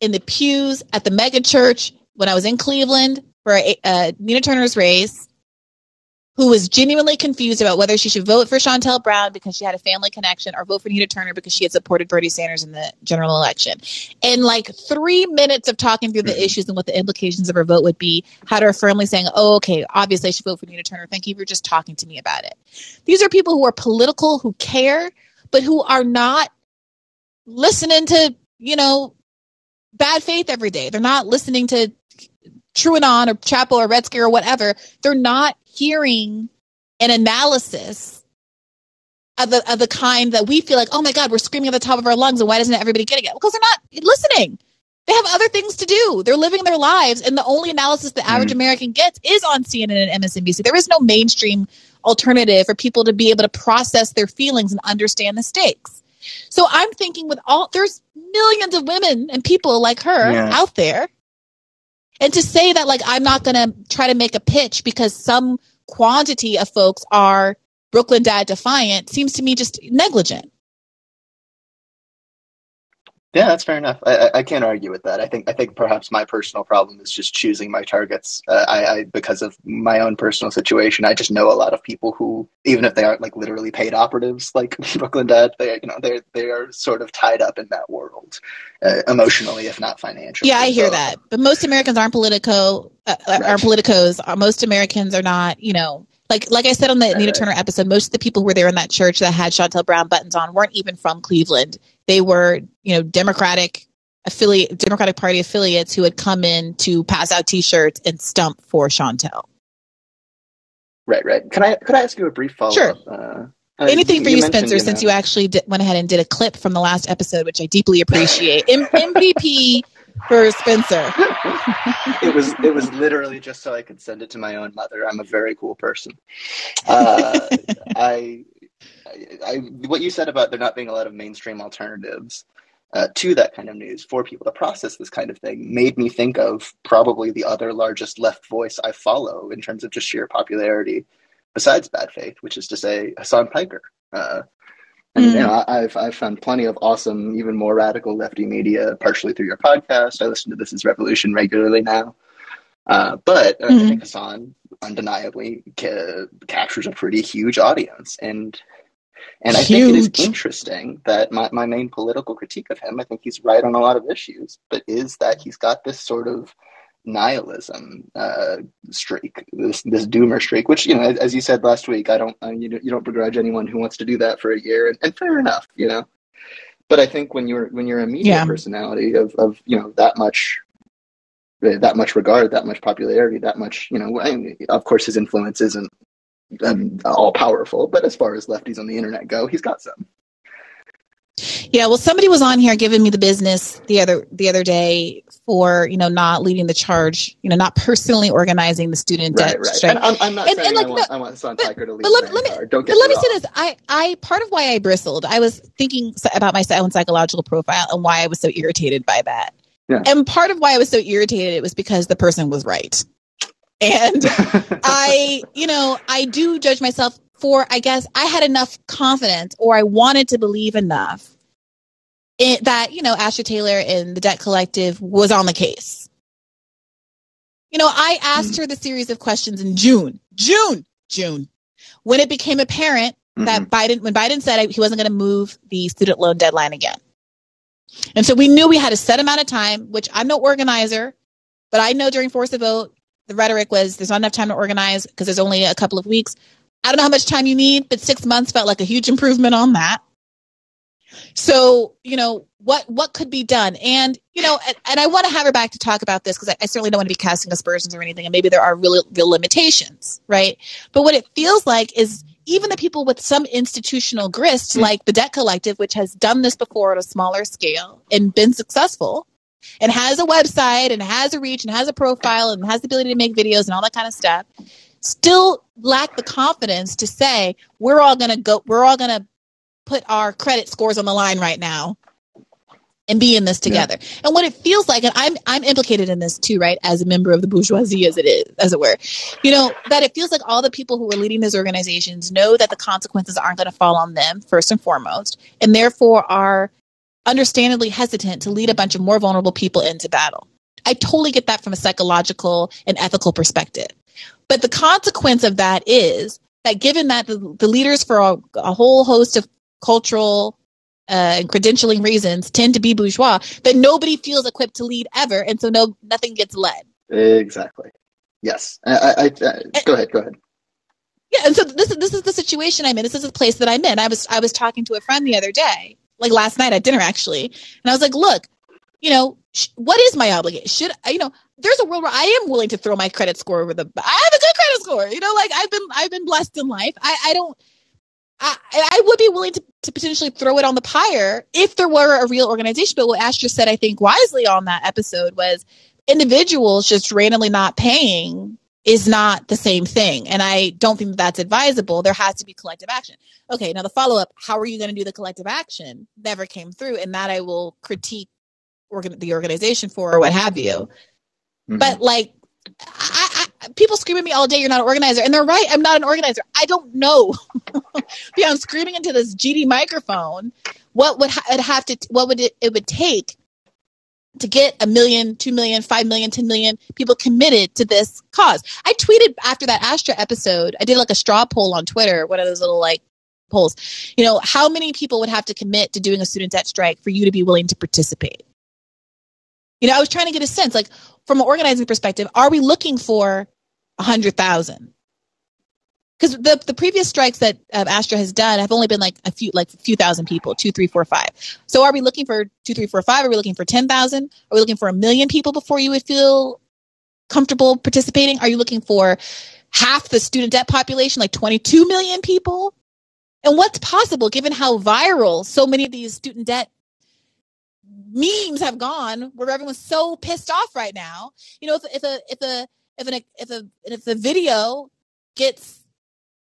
in the pews at the mega church when I was in Cleveland for a, uh, Nina Turner's race, who was genuinely confused about whether she should vote for Shontel Brown because she had a family connection or vote for Nina Turner because she had supported Bernie Sanders in the general election. And like three minutes of talking through the Mhm. issues and what the implications of her vote would be, had her firmly saying, Oh, okay, obviously I should vote for Nina Turner. Thank you for just talking to me about it. These are people who are political, who care, but who are not listening to, you know, bad faith every day. They're not listening to TrueAnon or Chapo or Red Scare or whatever. They're not hearing an analysis of the of the kind that we feel like, oh my God, we're screaming at the top of our lungs, and why doesn't everybody getting it? Because they're not listening. They have other things to do. They're living their lives, and the only analysis the average Mm. American gets is on CNN and MSNBC. There is no mainstream alternative for people to be able to process their feelings and understand the stakes. So I'm thinking with all there's millions of women and people like her Yeah. out there. And to say that like I'm not going to try to make a pitch because some quantity of folks are Brooklyn Dad defiant seems to me just negligent. Yeah, that's fair enough. I, I can't argue with that. I think I think perhaps my personal problem is just choosing my targets. Uh, I, I because of my own personal situation, I just know a lot of people who, even if they aren't like literally paid operatives, like (laughs) Brooklyn Dad, they you know they they are sort of tied up in that world, uh, emotionally if not financially. Yeah, I hear So, that. But most Americans aren't politico uh, uh, Right. are politicos. Uh, Most Americans are not, you know, like like I said on the Nina right. Turner episode, most of the people who were there in that church that had Shontel Brown buttons on weren't even from Cleveland. They were, you know, Democratic affiliate Democratic Party affiliates who had come in to pass out T-shirts and stump for Shontel. Right, right. Can I could I ask you a brief follow Sure. up? Uh, uh, Anything for you, mentioned, Spencer, since know- you actually did, went ahead and did a clip from the last episode, which I deeply appreciate. M- (laughs) MVP for Spencer. (laughs) it was it was literally just so I could send it to my own mother. I'm a very cool person. Uh, I, I, what you said about there not being a lot of mainstream alternatives uh, to that kind of news for people to process this kind of thing made me think of probably the other largest left voice I follow in terms of just sheer popularity, besides Bad Faith, which is to say Hasan Piker. Uh, and Mm. you know, I- I've I've found plenty of awesome, even more radical lefty media, partially through your podcast. I listen to This Is Revolution regularly now. Uh, but uh, I Mhm. think Hasan undeniably ca- captures a pretty huge audience, and and I think it is interesting that my, my main political critique of him, I think he's right on a lot of issues, but is that he's got this sort of nihilism uh, streak, this this doomer streak, which you know, as, you said last week, I don't, I, you don't, you don't begrudge anyone who wants to do that for a year, and, and fair enough, you know. But I think when you're when you're a media Yeah. personality of of you know that much that much regard, that much popularity, that much you know, I mean, of course his influence isn't um, all powerful, but as far as lefties on the internet go, he's got some. Yeah, well, somebody was on here giving me the business the other the other day for you know not leading the charge, you know, not personally organizing the student Right, debt right. strike. And I'm, I'm not And- saying and, like, I want no, I want but- Piker to lead but let- let me- vanguard. Don't get But let me say this: I, I part of why I bristled, I was thinking about my own psychological profile and why I was so irritated by that. Yeah. And part of why I was so irritated it was because the person was right, and (laughs) I, you know, I do judge myself for, I guess, I had enough confidence or I wanted to believe enough in, that, you know, Astra Taylor and the Debt Collective was on the case. You know, I asked mm. her the series of questions in June, June, June, when it became apparent that mm-hmm. Biden, when Biden said he wasn't going to move the student loan deadline again. And so we knew we had a set amount of time, which I'm no organizer, but I know during Force the Vote, the rhetoric was there's not enough time to organize because there's only a couple of weeks. I don't know how much time you need, but six months felt like a huge improvement on that. So, you know, what what could be done? And, you know, and, and I want to have her back to talk about this because I, I certainly don't want to be casting aspersions or anything. And maybe there are real real limitations, right? But what it feels like is even the people with some institutional grist, mm. like the Debt Collective, which has done this before at a smaller scale and been successful, and has a website and has a reach and has a profile and has the ability to make videos and all that kind of stuff still lack the confidence to say we're all going to go we're all going to put our credit scores on the line right now and be in this together. And what it feels like and i'm i'm implicated in this too right as a member of the bourgeoisie as it is as it were you know that it feels like all the people who are leading these organizations know that the consequences aren't going to fall on them first and foremost and therefore are understandably hesitant to lead a bunch of more vulnerable people into battle. I totally get that from a psychological and ethical perspective. But the consequence of that is that given that the, the leaders for a, a whole host of cultural uh, and credentialing reasons tend to be bourgeois, that nobody feels equipped to lead ever, and so no nothing gets led. Exactly. Yes. I, I, I, go ahead. Go ahead. Yeah, and so this is this is the situation I'm in. This is the place that I'm in. I was I was talking to a friend the other day, like last night at dinner actually, and I was like, "Look, you know, sh- what is my obligation? Should I, you know, there's a world where I am willing to throw my credit score over the. I have a good credit score, you know, like I've been I've been blessed in life. I I don't. I, I would be willing to, to potentially throw it on the pyre if there were a real organization. But what Astra said, I think wisely on that episode was individuals just randomly not paying is not the same thing. And I don't think that that's advisable. There has to be collective action. Okay, now the follow up how are you going to do the collective action? Never came through. And that I will critique organ- the organization for or what have you. Mhm. But like, I, I, people scream at me all day, you're not an organizer. And they're right, I'm not an organizer. I don't know. (laughs) Beyond screaming into this GD microphone, what would ha- it have to, what would it, it would take to get a million, two million, five million, ten million people committed to this cause. I tweeted after that Astra episode, I did like a straw poll on Twitter, one of those little like polls. You know, how many people would have to commit to doing a student debt strike for you to be willing to participate? You know, I was trying to get a sense, like from an organizing perspective, are we looking for a hundred thousand? Because the the previous strikes that uh, Astra has done have only been like a few like a few thousand people, two, three, four, five. So are we looking for two, three, four, five? Are we looking for ten thousand? Are we looking for a million people before you would feel comfortable participating? Are you looking for half the student debt population, like twenty two million people? And what's possible given how viral so many of these student debt memes have gone where everyone's so pissed off right now. You know, if, if a if a if an if a if the video gets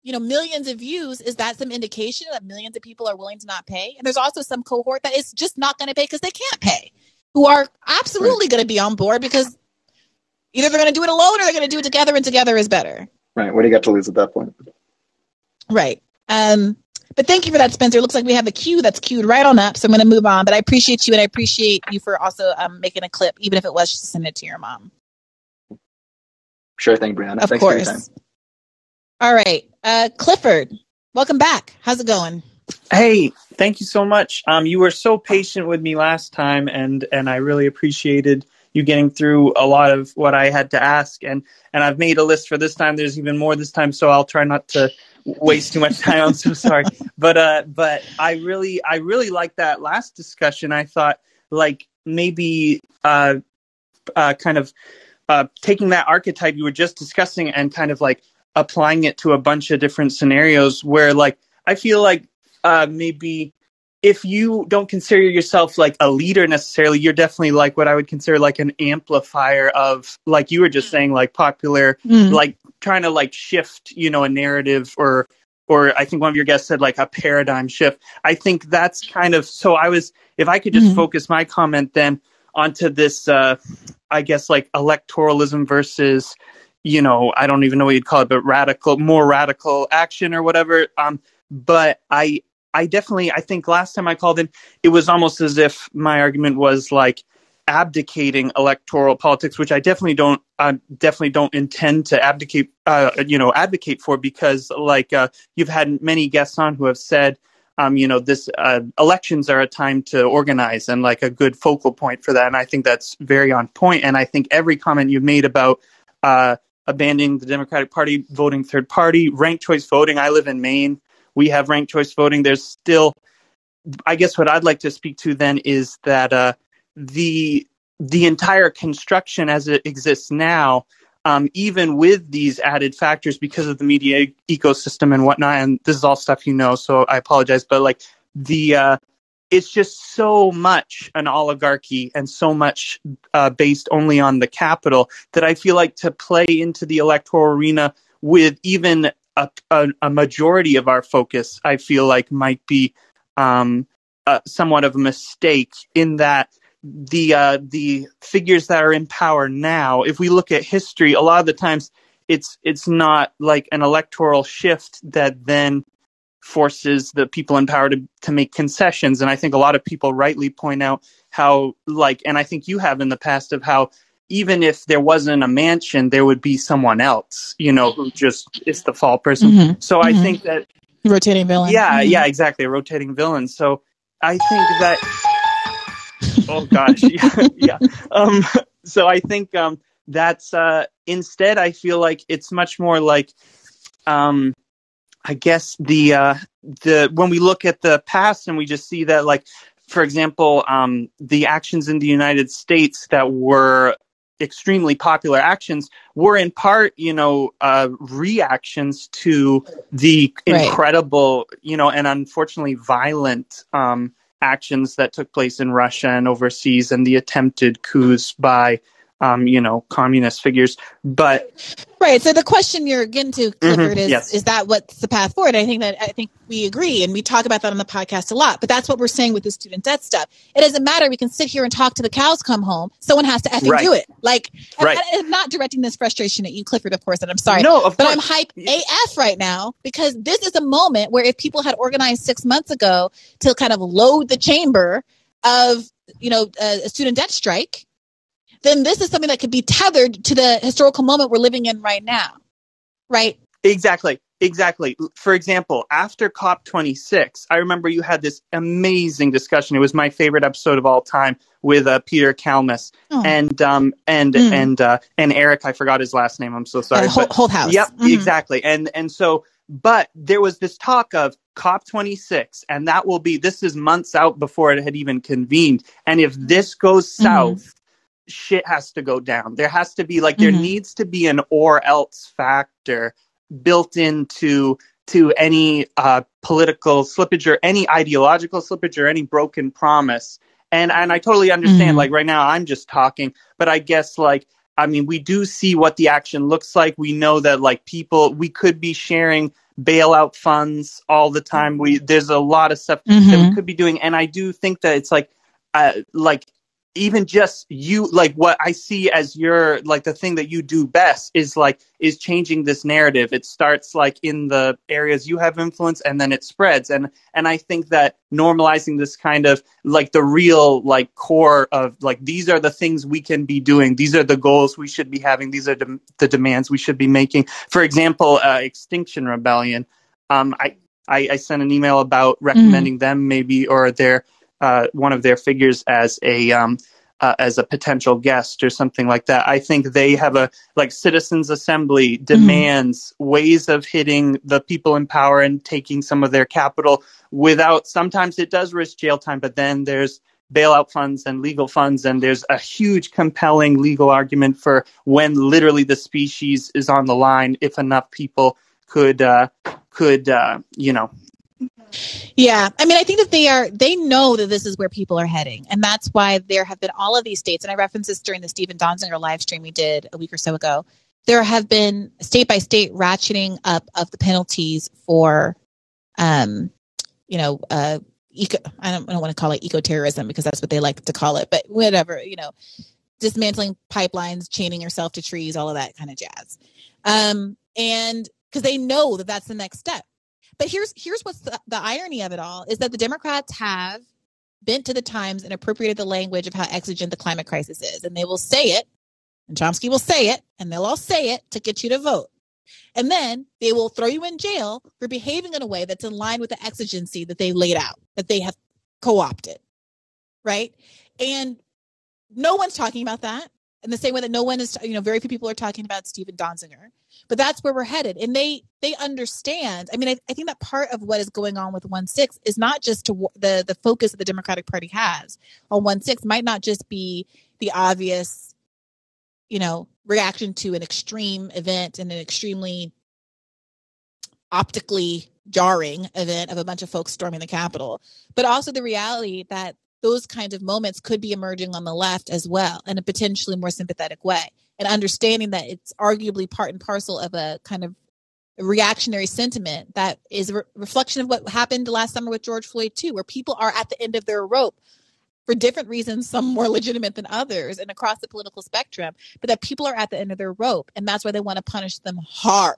you know millions of views, is that some indication that millions of people are willing to not pay? And there's also some cohort that is just not going to pay because they can't pay, who are absolutely right. going to be on board because either they're going to do it alone or they're going to do it together, and together is better. Right. What do you got to lose at that point? Right. Um, but thank you for that, Spencer. It looks like we have a queue that's queued right on up. So I'm going to move on. But I appreciate you and I appreciate you for also um, making a clip, even if it was just to send it to your mom. Sure thing, Brianna. Of Thanks course. All right. Uh, Clifford, welcome back. How's it going? Hey, thank you so much. Um, you were so patient with me last time, and and I really appreciated you getting through a lot of what I had to ask. And and I've made a list for this time. There's even more this time, so I'll try not to waste too much time. I'm so (laughs) sorry, but uh, but I really I really like that last discussion. I thought like maybe uh, uh, kind of uh, taking that archetype you were just discussing and kind of like applying it to a bunch of different scenarios where like I feel like uh, maybe if you don't consider yourself like a leader necessarily, you're definitely like what I would consider like an amplifier of like you were just saying, like popular, mm. like trying to like shift, you know, a narrative or or I think one of your guests said like a paradigm shift. I think that's kind of so I was if I could just mm-hmm. focus my comment then onto this uh I guess like electoralism versus you know, I don't even know what you'd call it, but radical, more radical action or whatever. Um, but I I definitely, I think last time I called in, it was almost as if my argument was like abdicating electoral politics, which I definitely don't, uh, definitely don't intend to abdicate, uh, you know, advocate for because like uh, you've had many guests on who have said, um, you know, this uh, elections are a time to organize and like a good focal point for that. And I think that's very on point. And I think every comment you've made about uh, abandoning the Democratic Party, voting third party, ranked choice voting. I live in Maine we have ranked choice voting. There's still, I guess, what I'd like to speak to then is that uh, the the entire construction as it exists now, um, even with these added factors because of the media ecosystem and whatnot, and this is all stuff you know, so I apologize, but like the uh, it's just so much an oligarchy and so much uh, based only on the capital that I feel like to play into the electoral arena with even a, a, a majority of our focus, I feel like, might be um, uh, somewhat of a mistake in that the uh, the figures that are in power now, if we look at history, a lot of the times it's it's not like an electoral shift that then forces the people in power to to make concessions. And I think a lot of people rightly point out how like, and I think you have in the past of how even if there wasn't a Manchin, there would be someone else, you know, who just is the fall person. Mm-hmm. So mm-hmm. I think that rotating villain. Yeah, mm-hmm. yeah, exactly, a rotating villain. So I think that. (laughs) oh gosh, yeah, (laughs) yeah. Um, so I think um, that's uh, instead. I feel like it's much more like, um, I guess the uh, the when we look at the past and we just see that like for example, um, the actions in the United States that were extremely popular actions were in part, you know, uh, reactions to the right. incredible, you know, and unfortunately violent um, actions that took place in Russia and overseas and the attempted coups by um, you know, communist figures. But right. So the question you're getting to, Clifford, Mhm, is yes. is that what's the path forward? I think that I think we agree, and we talk about that on the podcast a lot. But that's what we're saying with the student debt stuff. It doesn't matter. We can sit here and talk to the cows come home. Someone has to effing Right. do it. Like, Right. and I'm not directing this frustration at you, Clifford, of course, and I'm sorry. No, of but course. I'm hype AF right now because this is a moment where if people had organized six months ago to kind of load the chamber of, you know, a student debt strike, then this is something that could be tethered to the historical moment we're living in right now. Right? Exactly. Exactly. For example, after COP26, I remember you had this amazing discussion. It was my favorite episode of all time with uh, Peter Kalmus Oh. and um and Mm. and uh, and Eric. I forgot his last name. I'm so sorry. Uh, Hol- but- Holthaus. Yep, Mhm. exactly. And and so, but there was this talk of COP26, and that will be. This is months out before it had even convened. And if this goes Mm-hmm. Shit has to go down. There has to be like there Mhm. needs to be an or else factor built into to any uh, political slippage or any ideological slippage or any broken promise. And and I totally understand. Mhm. Like right now, I'm just talking, but I guess like I mean, we do see what the action looks like. We know that like people, we could be sharing bailout funds all the time. We there's a lot of stuff that we Mhm. could be doing, and I do think that it's like, uh, like even just you like what I see as your like the thing that you do best is like is changing this narrative. It starts like in the areas you have influence and then it spreads. And and I think that normalizing this kind of like the real like core of like these are the things we can be doing. These are the goals we should be having. These are the, the demands we should be making. For example, uh, Extinction Rebellion. Um, I, I I sent an email about recommending them maybe or their uh, one of their figures as a um, uh, as a potential guest or something like that. I think they have a like citizens assembly demands ways of hitting the people in power and taking some of their capital without. Sometimes it does risk jail time, but then there's bailout funds and legal funds and there's a huge compelling legal argument for when literally the species is on the line if enough people could uh could uh you know Yeah. I mean, I think that they are, they know that this is where people are heading. And that's why there have been all of these states, and I referenced this during the Stephen Donziger live stream we did a week or so ago. There have been state by state ratcheting up of the penalties for, um, you know, uh, eco, I don't, I don't want to call it eco terrorism because that's what they like to call it, but whatever, you know, dismantling pipelines, chaining yourself to trees, all of that kind of jazz. Um, and because they know that that's the next step. But here's here's what's the, the irony of it all is that the Democrats have bent to the times and appropriated the language of how exigent the climate crisis is, and they will say it, and Chomsky will say it, and they'll all say it to get you to vote. And then they will throw you in jail for behaving in a way that's in line with the exigency that they laid out, that they have co opted. Right. And no one's talking about that in the same way that no one is, you know, very few people are talking about Stephen Donziger. But that's where we're headed. And they they understand. I mean, I, I think that part of what is going on with one six is not just to the the focus that the Democratic Party has on one six might not just be the obvious, you know, reaction to an extreme event and an extremely optically jarring event of a bunch of folks storming the Capitol, but also the reality that those kinds of moments could be emerging on the left as well in a potentially more sympathetic way. And understanding that it's arguably part and parcel of a kind of reactionary sentiment that is a re- reflection of what happened last summer with George Floyd, too, where people are at the end of their rope for different reasons, some more legitimate than others, and across the political spectrum, but that people are at the end of their rope. And that's why they want to punish them hard.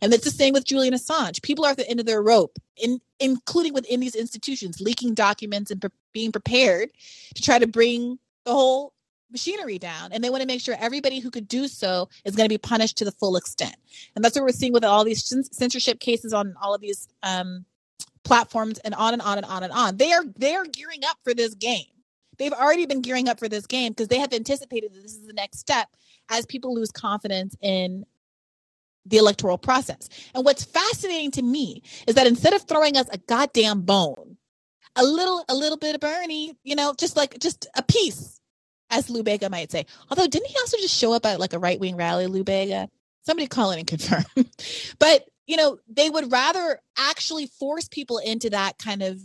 And it's the same with Julian Assange. People are at the end of their rope, in, including within these institutions, leaking documents and pre- being prepared to try to bring the whole machinery down. And they want to make sure everybody who could do so is going to be punished to the full extent. And that's what we're seeing with all these censorship cases on all of these um, platforms and on and on and on and on. They are they are gearing up for this game. They've already been gearing up for this game because they have anticipated that this is the next step as people lose confidence in the electoral process. And what's fascinating to me is that instead of throwing us a goddamn bone, a little a little bit of Bernie, you know, just like just a piece, as Lou Bega might say. Although didn't he also just show up at like a right wing rally, Lou Bega? Somebody call in and (laughs) confirm. but you know, they would rather actually force people into that kind of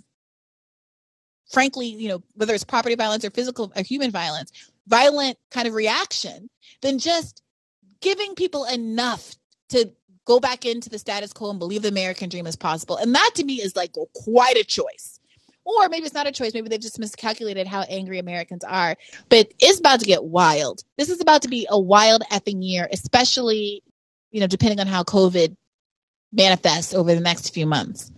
frankly, you know, whether it's property violence or physical or human violence, violent kind of reaction than just giving people enough to go back into the status quo and believe the American dream is possible. And that to me is like quite a choice. Or maybe it's not a choice. Maybe they've just miscalculated how angry Americans are. But it's about to get wild. This is about to be a wild effing year, especially, you know, depending on how COVID manifests over the next few months.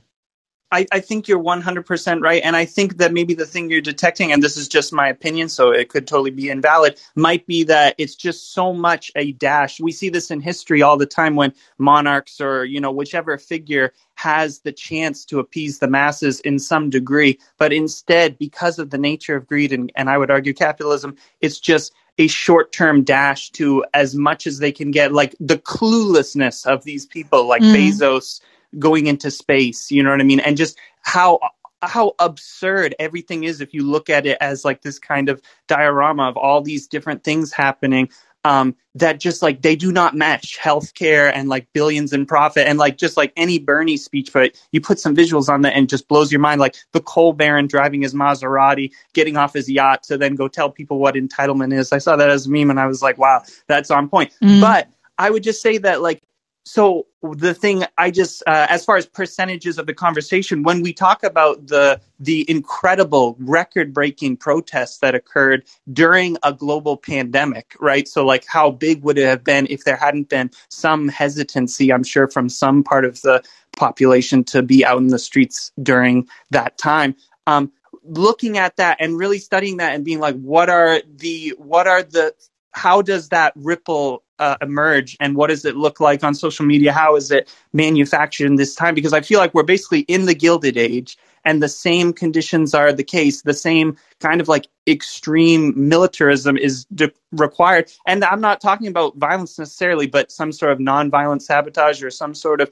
I, I think you're 100% right. And I think that maybe the thing you're detecting, and this is just my opinion, so it could totally be invalid, might be that it's just so much a dash. We see this in history all the time when monarchs or, you know, whichever figure has the chance to appease the masses in some degree. But instead, because of the nature of greed and, and I would argue capitalism, it's just a short term dash to as much as they can get, like the cluelessness of these people like mm. Bezos going into space you know what i mean and just how how absurd everything is if you look at it as like this kind of diorama of all these different things happening um, that just like they do not mesh healthcare and like billions in profit and like just like any Bernie speech, but you put some visuals on that and just blows your mind. Like the coal baron driving his Maserati, getting off his yacht to then go tell people what entitlement is. I saw that as a meme and I was like, wow, that's on point. Mm. But I would just say that like so the thing i just uh, as far as percentages of the conversation when we talk about the the incredible record breaking protests that occurred during a global pandemic right? So like how big would it have been if there hadn't been some hesitancy i'm sure from some part of the population to be out in the streets during that time? Um, looking at that and really studying that and being like what are the what are the how does that ripple uh, emerge and what does it look like on social media? How is it manufactured in this time? Because i feel like we're basically in the gilded age and the same conditions are the case. The same kind of like extreme militarism is de- required. And i'm not talking about violence necessarily but some sort of non-violent sabotage or some sort of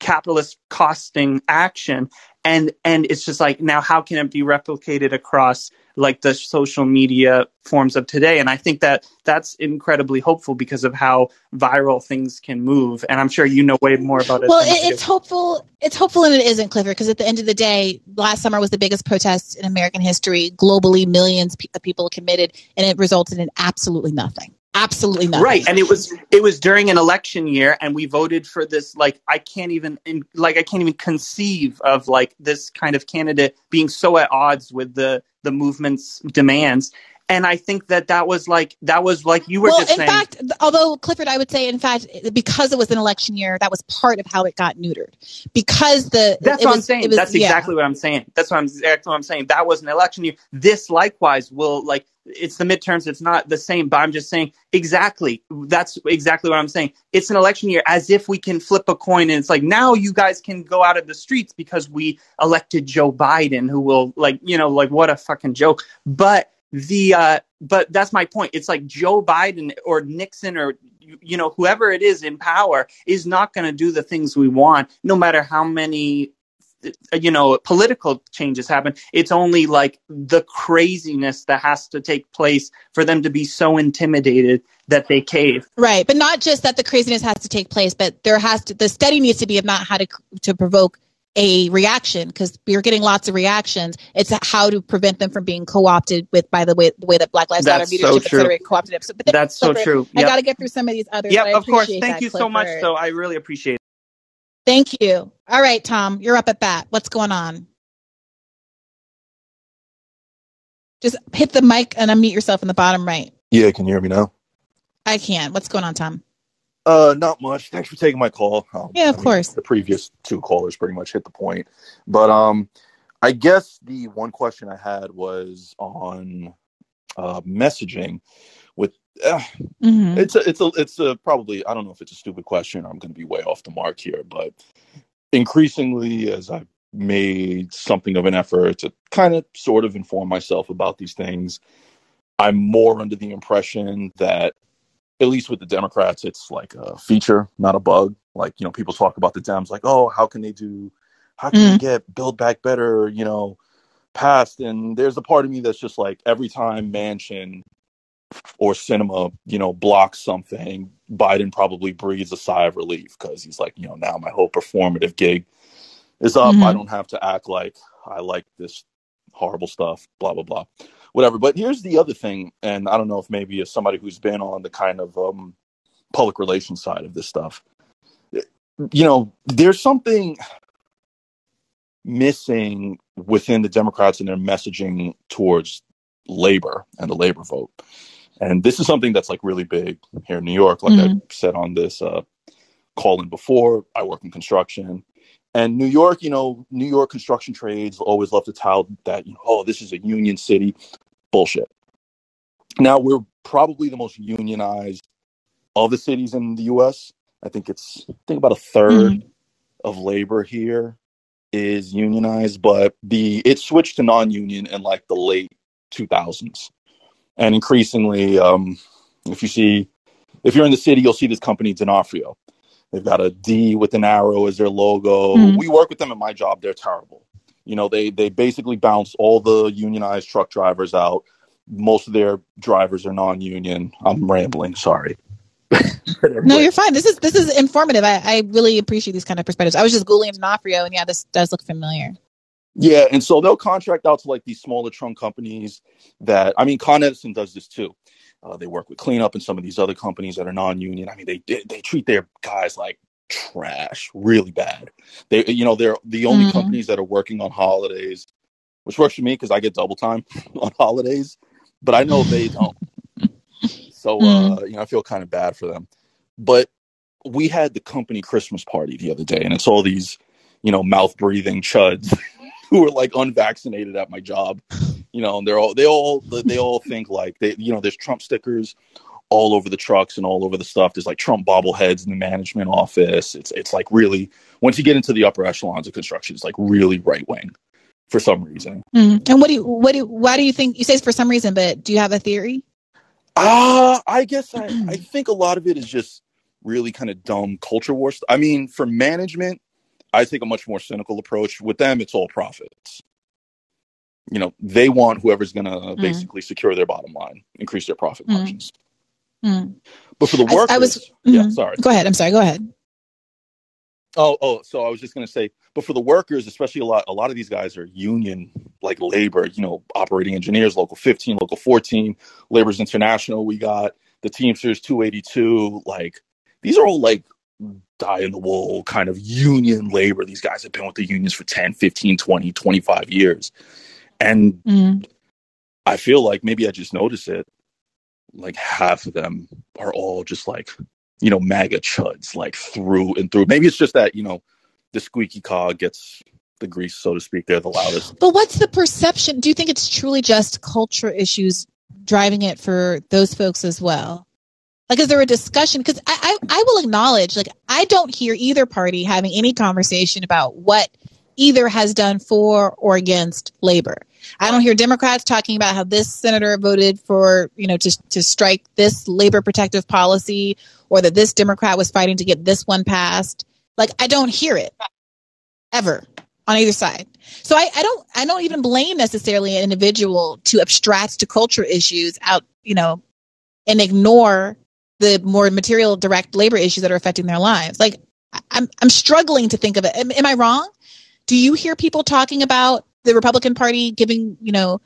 capitalist costing action. And and it's just like now how can it be replicated across like the social media forms of today. And i think that that's incredibly hopeful because of how viral things can move. And i'm sure you know way more about it well it's hopeful it's hopeful and it isn't clifford because at the end of the day last summer was the biggest protest in american history. Globally millions of people committed and it resulted in absolutely nothing absolutely nothing. Right, and it was it was during an election year, and we voted for this. Like I can't even like I can't even conceive of like this kind of candidate being so at odds with the the movement's demands. And I think that that was like that was like you were well, just in saying. fact, although Clifford, I would say, in fact, because it was an election year, that was part of how it got neutered. Because the that's what was, I'm saying. Was, that's exactly yeah. what I'm saying. That's what I'm exactly what I'm saying. That was an election year. This likewise will like it's the midterms. It's not the same, but I'm just saying exactly. That's exactly what I'm saying. It's an election year as if we can flip a coin and it's like now you guys can go out of the streets because we elected Joe Biden, who will like, you know, like what a fucking joke. But the, uh, but that's my point. It's like Joe Biden or Nixon or, you know, whoever it is in power is not going to do the things we want, no matter how many Uh, you know political changes happen it's only like the craziness that has to take place for them to be so intimidated that they cave right but not just that the craziness has to take place but there has to the study needs to be of not how to to provoke a reaction because we're getting lots of reactions. It's how to prevent them from being co-opted with by the way the way that Black Lives Matter leadership so etc. co-opted. So, but That's so true. Yep. I got to get through some of these others. Yeah, of course. Thank you Clifford. so much. So I really appreciate it. Thank you. All right, Tom, you're up at bat. What's going on? Just hit the mic and unmute yourself in the bottom right. Yeah, can you hear me now? I can. What's going on, Tom? Uh, not much. Thanks for taking my call. Um, yeah, of I mean, course. The previous two callers pretty much hit the point, but um, I guess the one question I had was on uh, messaging uh, mm-hmm. it's a it's a it's a probably I don't know if it's a stupid question. I'm going to be way off the mark here, but increasingly as I've made something of an effort to kind of sort of inform myself about these things, I'm more under the impression that at least with the Democrats, it's like a feature, not a bug. Like you know, people talk about the Dems, like, oh, how can they do? How can mm. they get Build Back Better? You know, passed? And there's a part of me that's just like every time Manchin or Sinema, you know, blocks something, Biden probably breathes a sigh of relief because he's like, you know, now my whole performative gig is up. Mm-hmm. I don't have to act like I like this horrible stuff, blah, blah, blah. whatever. But here's the other thing, and I don't know if maybe as somebody who's been on the kind of um, public relations side of this stuff, you know, there's something missing within the Democrats and their messaging towards labor and the labor vote. And this is something that's like really big here in New York. Like mm-hmm. I said on this uh, call in before, I work in construction. And New York, you know, New York construction trades always love to tout that, you know, oh, this is a union city. Bullshit. Now we're probably the most unionized of the cities in the US. I think it's I think about a 3rd mm-hmm. of labor here is unionized, but the it switched to non-union in like the late 2000s, and increasingly, um, if you see, if you're in the city, you'll see this company D'Onofrio. They've got a D with an arrow as their logo. Mm. We work with them in my job. They're terrible. You know, they they basically bounce all the unionized truck drivers out. Most of their drivers are non-union. I'm rambling. Sorry. (laughs) no, you're fine. This is this is informative. I, I really appreciate these kind of perspectives. I was just googling D'Onofrio, and yeah, this does look familiar. Yeah, and so they'll contract out to like these smaller trunk companies that I mean, Con Edison does this too. Uh, they work with cleanup and some of these other companies that are non-union. I mean, they they treat their guys like trash, really bad. They, you know, they're the only mm-hmm. companies that are working on holidays, which works for me because I get double time (laughs) on holidays. But I know they don't. So mm. uh, you know, I feel kind of bad for them. But we had the company Christmas party the other day, and it's all these, you know, mouth breathing chuds (laughs) who are like unvaccinated at my job. You know, and they're all they all they all think like they you know, there's Trump stickers all over the trucks and all over the stuff. There's like Trump bobbleheads in the management office. It's it's like really once you get into the upper echelons of construction, it's like really right wing for some reason. Mm. And what do you what do why do you think you say it's for some reason, but do you have a theory? Uh, I guess I, (clears throat) I think a lot of it is just really kind of dumb culture war. wars. I mean, for management, I take a much more cynical approach. With them, it's all profits. You know, they want whoever's going to mm. basically secure their bottom line, increase their profit mm. margins. Mm. But for the workers, I, I was, mm-hmm. yeah, sorry. Go ahead. I'm sorry. Go ahead. Oh, oh, so I was just going to say, but for the workers, especially a lot, a lot of these guys are union like labor, you know, operating engineers, local 15, local 14, labor's international. We got the Teamsters 282. Like these are all like die in the wool kind of union labor. These guys have been with the unions for 10, 15, 20, 25 years. And mm. I feel like maybe I just noticed it. Like half of them are all just like you know, MAGA chuds like through and through. Maybe it's just that, you know, the squeaky cog gets the grease, so to speak. They're the loudest. But what's the perception? Do you think it's truly just culture issues driving it for those folks as well? Like, is there a discussion? Because I, I, I will acknowledge, like, I don't hear either party having any conversation about what either has done for or against labor. I don't hear Democrats talking about how this senator voted for, you know, to, to strike this labor protective policy or that this Democrat was fighting to get this one passed. Like, I don't hear it ever on either side. So I, I don't, I don't even blame necessarily an individual to abstract to culture issues out, you know, and ignore the more material direct labor issues that are affecting their lives. Like, I'm, I'm struggling to think of it. Am, am I wrong? Do you hear people talking about the Republican Party giving, you know,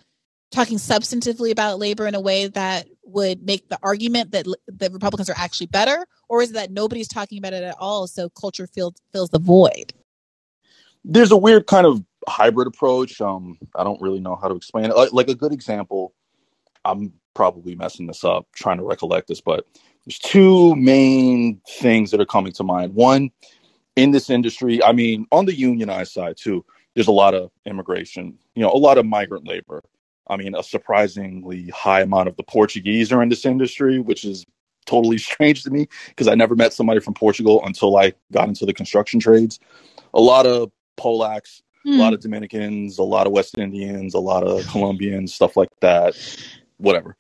talking substantively about labor in a way that would make the argument that the Republicans are actually better, or is it that nobody's talking about it at all, so culture fills fills the void? There's a weird kind of hybrid approach. Um, I don't really know how to explain it. Like, like a good example, I'm probably messing this up trying to recollect this, but there's two main things that are coming to mind. One, in this industry, I mean, on the unionized side too, there's a lot of immigration, you know, a lot of migrant labor. I mean, a surprisingly high amount of the Portuguese are in this industry, which is totally (laughs) strange to me because I never met somebody from Portugal until I got into the construction trades. A lot of Polacks, mm. a lot hmm. of Dominicans, a lot of West Indians, a lot of Colombians, stuff like that. Whatever.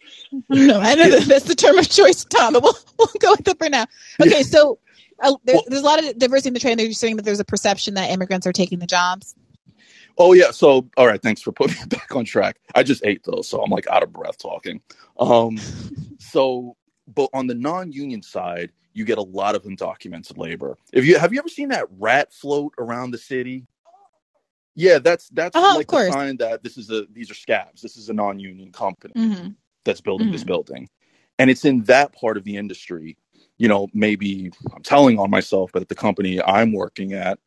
No, I know that (laughs) that's the term of choice, Tom, but we'll, (laughs) we'll go with it for now. Okay, yeah. so uh, there, well, there's a lot of diversity in the trade. They're saying that there's a perception that immigrants are taking the jobs. Oh yeah. So all right, thanks for putting me (laughs) back on track. I just ate though, so I'm like out of breath talking. Um so but on the non-union side, you get a lot of undocumented labor. If you have you ever seen that rat float around the city? Yeah, that's that's of like the sign that this is a these are scabs. This is a non-union company hmm that's building this Mhm. building, and it's in that part of the industry. You know, maybe I'm telling on myself, but at the company I'm working at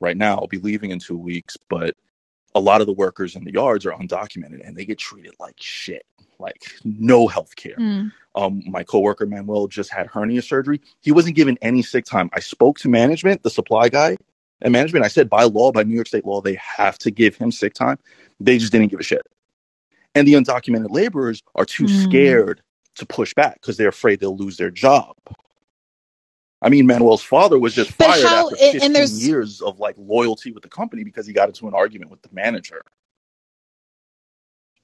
right now, I'll be leaving in two weeks. But a lot of the workers in the yards are undocumented, and they get treated like shit, like no health care. Mm. Um, my coworker Manuel just had hernia surgery. He wasn't given any sick time. I spoke to management, the supply guy, and management. I said, by law, by New York State law, they have to give him sick time. They just didn't give a shit. And the undocumented laborers are too Mm. scared to push back because they're afraid they'll lose their job. I mean, Manuel's father was just But fired how- after and 15 there's- years of like loyalty with the company because he got into an argument with the manager.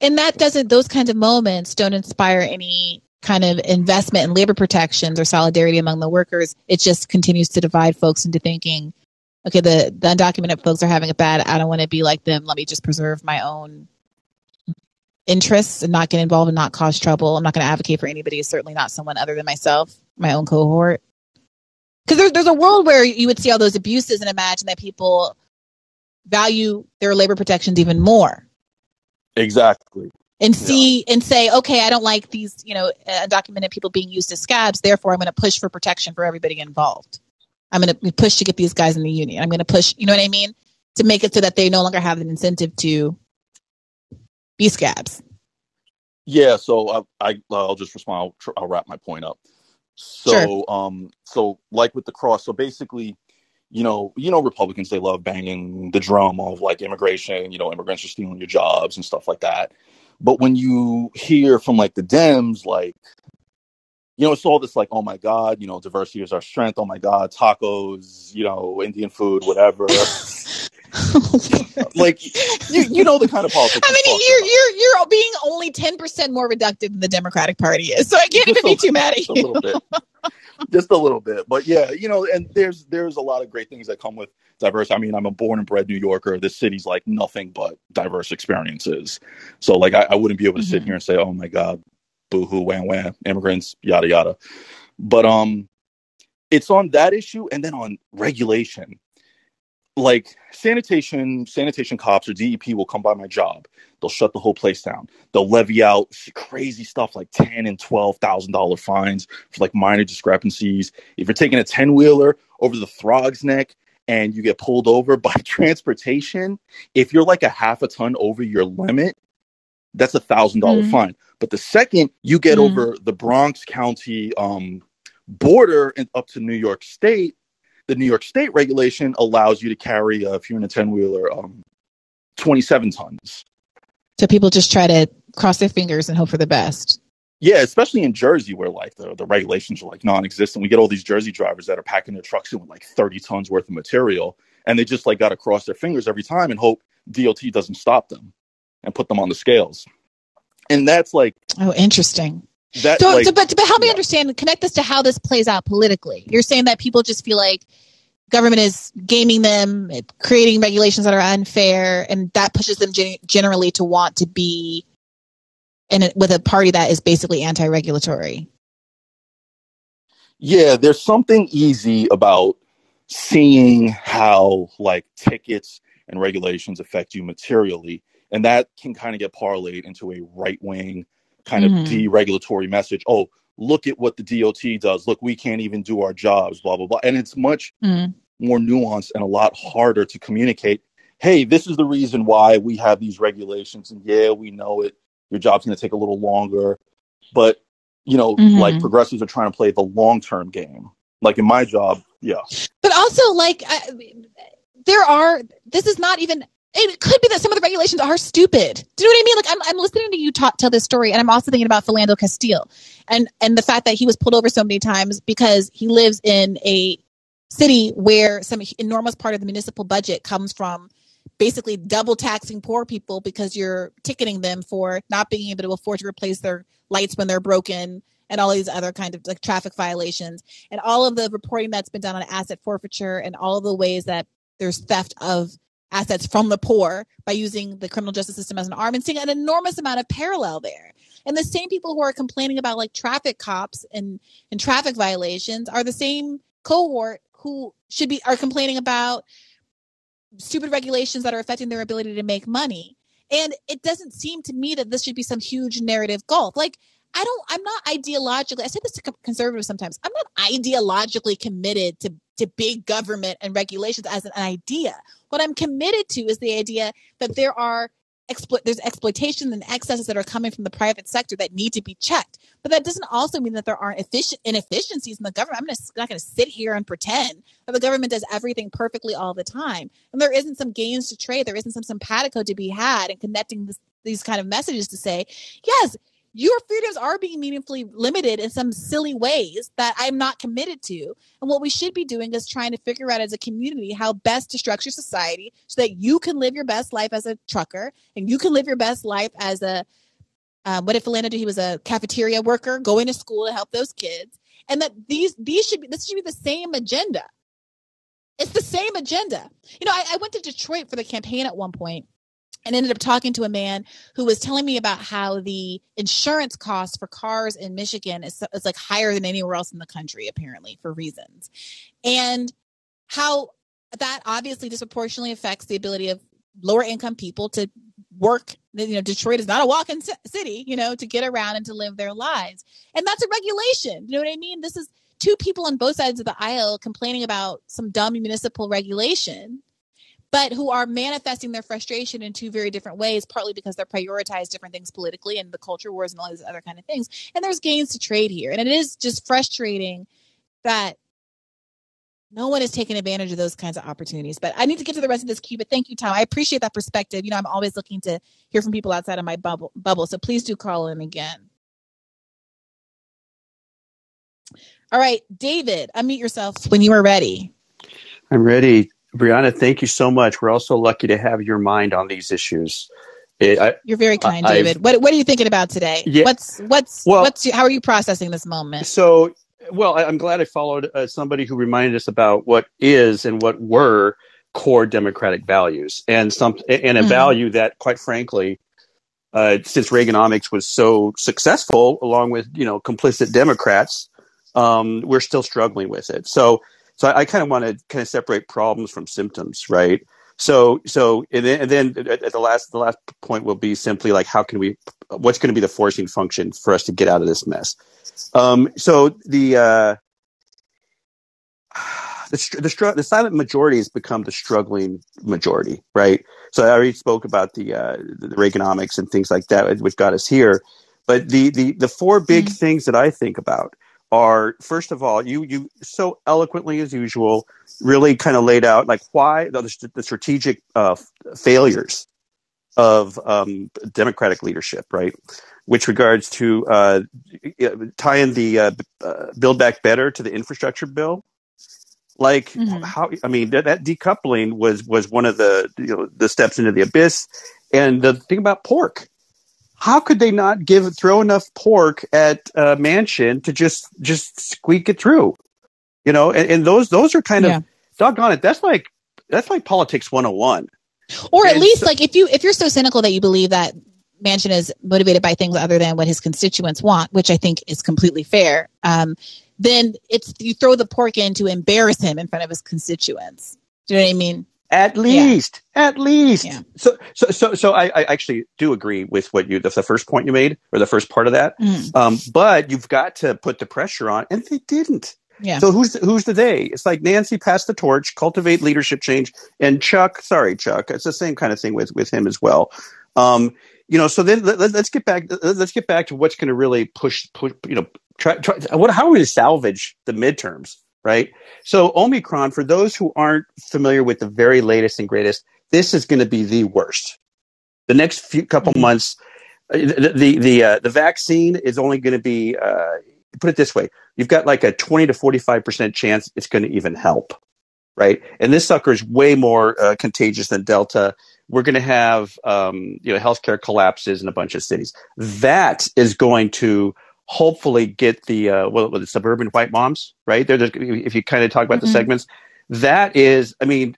and that doesn't those kinds of moments don't inspire any kind of investment in labor protections or solidarity among the workers it just continues to divide folks into thinking okay the, the undocumented folks are having it bad i don't want to be like them let me just preserve my own interests and not get involved and not cause trouble i'm not going to advocate for anybody certainly not someone other than myself my own cohort because there's, there's a world where you would see all those abuses and imagine that people value their labor protections even more Exactly. and see and say, okay, I don't like these, you know, undocumented people being used as scabs. Therefore, I'm going to push for protection for everybody involved. I'm going to push to get these guys in the union. I'm going to push, you know what I mean, to make it so that they no longer have an incentive to be scabs. Yeah, so I, I I'll just respond. I'll, I'll wrap my point up. So, Sure. um, so like with the cross, so basically, you know, you know, Republicans they love banging the drum of like immigration. You know, immigrants are stealing your jobs and stuff like that. But when you hear from like the Dems, like, you know, it's all this like, oh my god, you know, diversity is our strength. Oh my god, tacos, you know, Indian food, whatever. (laughs) like, you, you know the kind of politics. I mean, you're you're you're being only ten percent more reductive than the Democratic Party is, so I can't Just even be too mad at you. just a little bit just a little bit but yeah you know and there's there's a lot of great things that come with diverse i mean i'm a born and bred new yorker this city's like nothing but diverse experiences so like i, I wouldn't be able to sit Mhm. here and say oh my god boo-hoo wham wham immigrants yada yada. But um it's on that issue and then on regulation. Like sanitation sanitation cops or dep will come by my job. They'll shut the whole place down. They'll levy out crazy stuff like ten and twelve thousand dollar fines for like minor discrepancies. If you're taking a 10 wheeler over the throg's neck and you get pulled over (laughs) by transportation if you're like a half a ton over your limit that's a thousand dollar Mhm. fine but the second you get Mhm. over the bronx county um border and up to new york state the New York State regulation allows you to carry, uh, if you're in a 10 wheeler, um, 27 tons. So people just try to cross their fingers and hope for the best. Yeah, especially in Jersey, where like the, the regulations are like non-existent. We get all these Jersey drivers that are packing their trucks in with like 30 tons worth of material, and they just like got to cross their fingers every time and hope DOT doesn't stop them and put them on the scales. And that's like Oh, interesting. that. So, like, so but, but help me yeah. understand, connect this to how this plays out politically. You're saying that people just feel like government is gaming them, creating regulations that are unfair, and that pushes them gen- generally to want to be in a, with a party that is basically anti-regulatory. Yeah, there's something easy about seeing how like tickets and regulations affect you materially, and that can kind of get parlayed into a right wing kind Mhm. of deregulatory message. Oh, look at what the DOT does. Look, we can't even do our jobs, blah blah blah. And it's much Mm. more nuanced and a lot harder to communicate. Hey, this is the reason why we have these regulations, and yeah, we know it. Your job's going to take a little longer, but you know, Mhm. like progressives are trying to play the long term game. Like in my job, yeah, But also, like, I, there are. This is not even. It could be that some of the regulations are stupid. Do you know what I mean? Like, I'm, I'm listening to you talk, tell this story, and I'm also thinking about Philando Castile, and and the fact that he was pulled over so many times because he lives in a city where some enormous part of the municipal budget comes from basically double taxing poor people because you're ticketing them for not being able to afford to replace their lights when they're broken and all these other kind of like traffic violations and all of the reporting that's been done on asset forfeiture and all of the ways that there's theft of assets from the poor by using the criminal justice system as an arm and seeing an enormous amount of parallel there. And the same people who are complaining about like traffic cops and, and traffic violations are the same cohort who should be are complaining about stupid regulations that are affecting their ability to make money. And it doesn't seem to me that this should be some huge narrative gulf. Like, I don't, I'm not ideologically, I say this to conservatives sometimes, I'm not ideologically committed to, to big government and regulations as an idea. What I'm committed to is the idea that there are exploit there's exploitation and excesses that are coming from the private sector that need to be checked. But that doesn't also mean that there aren't efficient inefficiencies in the government. I'm gonna, not going to sit here and pretend that the government does everything perfectly all the time. And there isn't some gains to trade. There isn't some simpatico to be had in connecting this, these kind of messages to say, yes, your freedoms are being meaningfully limited in some silly ways that I'm not committed to. And what we should be doing is trying to figure out as a community how best to structure society so that you can live your best life as a trucker and you can live your best life as a um, what if Philando he was a cafeteria worker going to school to help those kids. And that these these should be this should be the same agenda. It's the same agenda. You know I, I went to detroit for the campaign at one point and ended up talking to a man who was telling me about how the insurance cost for cars in Michigan is, is like higher than anywhere else in the country, apparently, for reasons. And how that obviously disproportionately affects the ability of lower income people to work. You know, Detroit is not a walk-in city, you know, to get around and to live their lives. And that's a regulation. You know what I mean? This is two people on both sides of the aisle complaining about some dumb municipal regulation but who are manifesting their frustration in two very different ways, partly because they're prioritized different things politically and the culture wars and all these other kind of things. And there's gains to trade here. And it is just frustrating that no one is taking advantage of those kinds of opportunities. But I need to get to the rest of this queue. But thank you, Tom. I appreciate that perspective. You know, I'm always looking to hear from people outside of my bubble. bubble so please do call in again. All right, David, unmute yourself when you are ready. I'm ready. Briahna, thank you so much. We're also lucky to have your mind on these issues. It, I, You're very kind, I, David. what What are you thinking about today? Yeah, what's What's well, What's how are you processing this moment? So, well, I, am glad I followed uh, somebody who reminded us about what is and what were core democratic values, and some and a mm-hmm. value that, quite frankly, uh, since Reaganomics was so successful, along with you know complicit Democrats, um, we're still struggling with it. So so I, I kind of want to kind of separate problems from symptoms, right? So so and then, and then at the last the last point will be simply like how can we what's going to be the forcing function for us to get out of this mess? Um, so the uh, (sighs) the the, the silent majority has become the struggling majority, right? So I already spoke about the uh, the Reaganomics and things like that, which got us here. But the the the four big mm-hmm. things that I think about are first of all you you so eloquently as usual really kind of laid out like why the, the strategic uh, failures of um, democratic leadership right? Which regards to uh, tying the uh, uh, build back better to the infrastructure bill. Like mm-hmm. how i mean that, that decoupling was was one of the you know the steps into the abyss. And the thing about pork how could they not give throw enough pork at uh, Manchin to just just squeak it through? You know, and, and those those are kind yeah. of doggone it. That's like that's like politics 101. Or at and least so, like if you if you're so cynical that you believe that Manchin is motivated by things other than what his constituents want, which I think is completely fair, um, then it's you throw the pork in to embarrass him in front of his constituents. Do you know what I mean? At least, yeah. at least. Yeah. So, so, so, so I, I, actually do agree with what you, the, the, first point you made, or the first part of that. Mm. Um, but you've got to put the pressure on, and they didn't. Yeah. So who's the, who's the they? It's like Nancy passed the torch, cultivate leadership change, and Chuck. Sorry, Chuck. It's the same kind of thing with with him as well. Um, you know. So then let, us get back. Let's get back to what's going to really push, push. You know, try, try. What? How are we to salvage the midterms? Right? So Omicron, for those who aren't familiar with the very latest and greatest, this is going to be the worst. The next few couple mm-hmm. months, uh, the the the, uh, the vaccine is only going to be. Uh, put it this way: you've got like a twenty to forty five percent chance it's going to even help, right? And this sucker is way more uh, contagious than Delta. We're going to have um, you know healthcare collapses in a bunch of cities. That is going to hopefully get the uh, well, the suburban white moms, right? They're if you kind of talk about mm-hmm. the segments, that is, I mean,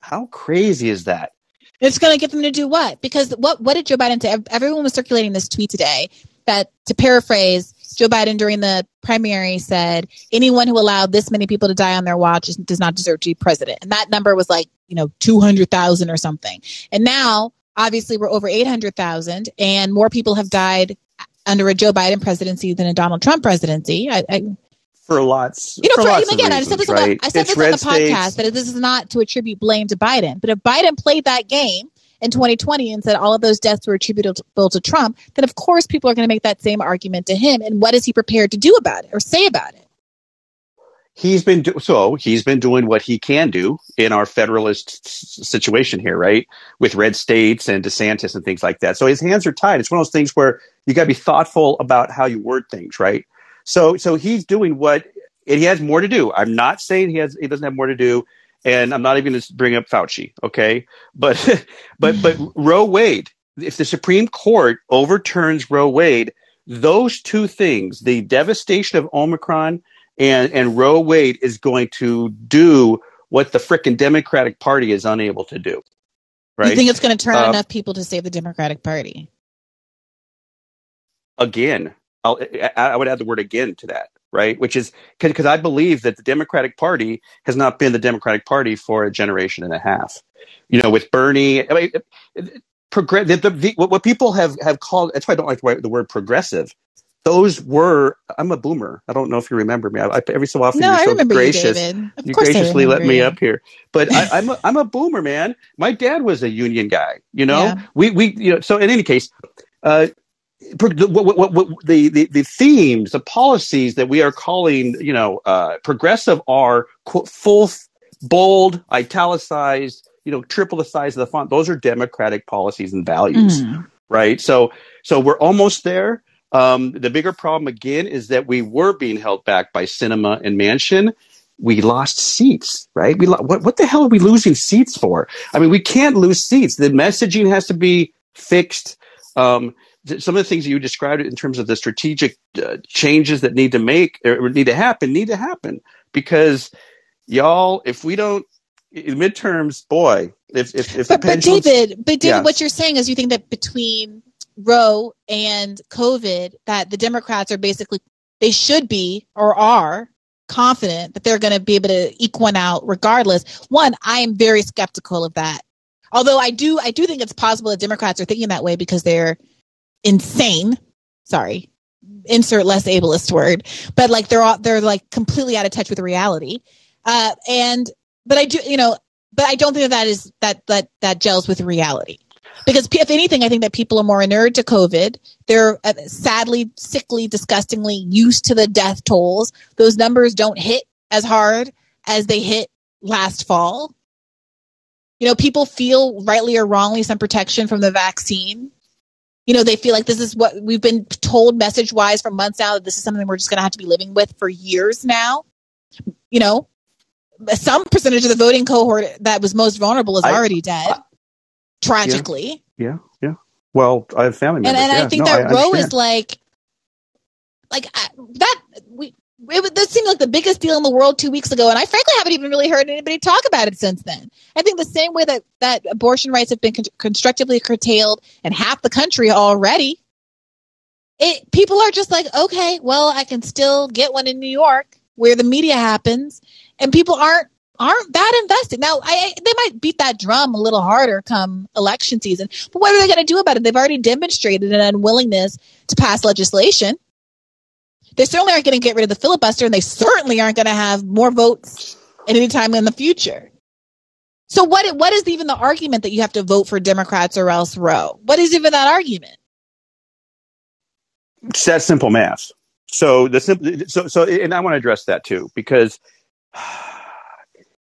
how crazy is that? It's going to get them to do what? Because what what did Joe Biden say? Everyone was circulating this tweet today that, to paraphrase, Joe Biden during the primary said anyone who allowed this many people to die on their watch does not deserve to be president. And that number was like, you know, 200,000 or something. And now, obviously, we're over 800,000 and more people have died under a Joe Biden presidency than a Donald Trump presidency. I, I for lots. You know, for for, lots again, of I said this, right? on, the, I said this on the podcast states. that this is not to attribute blame to Biden. But if Biden played that game in 2020 and said all of those deaths were attributable to Trump, then of course people are going to make that same argument to him. And what is he prepared to do about it or say about it? He's been do- so he's been doing what he can do in our federalist s- situation here, right? With red states and DeSantis and things like that. So his hands are tied. It's one of those things where you got to be thoughtful about how you word things, right? So so he's doing what and he has more to do. I'm not saying he has he doesn't have more to do, and I'm not even going to bring up Fauci, okay? But (laughs) but but Roe Wade, if the Supreme Court overturns Roe Wade, those two things, the devastation of Omicron and and Roe Wade is going to do what the frickin' Democratic Party is unable to do. Right? You think it's going to turn Uh, enough people to save the Democratic Party? again. I'll, I, I would add the word again to that, right? Which is because I believe that the Democratic Party has not been the Democratic Party for a generation and a half. You know, with Bernie, I mean, progress. The, the, what people have have called that's why I don't like the word progressive. Those were. I'm a boomer. I don't know if you remember me. I, I, every so often No, you're so I remember you, gracious. David. Of you I graciously let me you. up here. But I, I'm a, (laughs) I'm a boomer, man. My dad was a union guy. You know, Yeah. we we you know. So in any case, uh, the, what, what, what, the, the the themes, the policies that we are calling, you know, uh, progressive are quote, full, bold, italicized, you know, triple the size of the font. Those are democratic policies and values, Mhm. right? So so we're almost there. Um, the bigger problem again is that we were being held back by Sinema and Manchin. We lost seats, right? We lo- what what the hell are we losing seats for? I mean, we can't lose seats. The messaging has to be fixed. Um, th- some of the things that you described in terms of the strategic uh, changes that need to make or need to happen need to happen because y'all, if we don't in midterms, boy, if if, if But, the but David, but David, Yeah. what you're saying is you think that between Roe and COVID, that the Democrats are basically they should be or are confident that they're going to be able to eke one out regardless. One, I am very skeptical of that. Although I do, I do think it's possible that Democrats are thinking that way because they're insane. Sorry, insert less ableist word, but like they're all, they're like completely out of touch with reality. Uh, and but I do, you know, but I don't think that, that is that that that gels with reality. Because if anything, I think that people are more inured to COVID. They're uh, sadly, sickly, disgustingly used to the death tolls. Those numbers don't hit as hard as they hit last fall. You know, people feel rightly or wrongly some protection from the vaccine. You know, they feel like this is what we've been told message wise for months now that this is something we're just going to have to be living with for years now. You know, some percentage of the voting cohort that was most vulnerable is I- already dead, tragically. yeah, yeah. Well, I have family And, members. and yeah. I think No, that Roe understand. is like, like I, that. We it, would- that seemed like the biggest deal in the world two weeks ago, and I frankly haven't even really heard anybody talk about it since then. I think the same way that that abortion rights have been con- constructively curtailed in half the country already. It people are just like, okay, well, I can still get one in New York where the media happens, and people aren't aren't that invested. Now, I, they might beat that drum a little harder come election season, but what are they going to do about it? They've already demonstrated an unwillingness to pass legislation. They certainly aren't going to get rid of the filibuster, and they certainly aren't going to have more votes at any time in the future. So, what what is even the argument that you have to vote for Democrats or else Roe? What is even that argument? It's that simple math. So the simple, so so, and I want to address that too because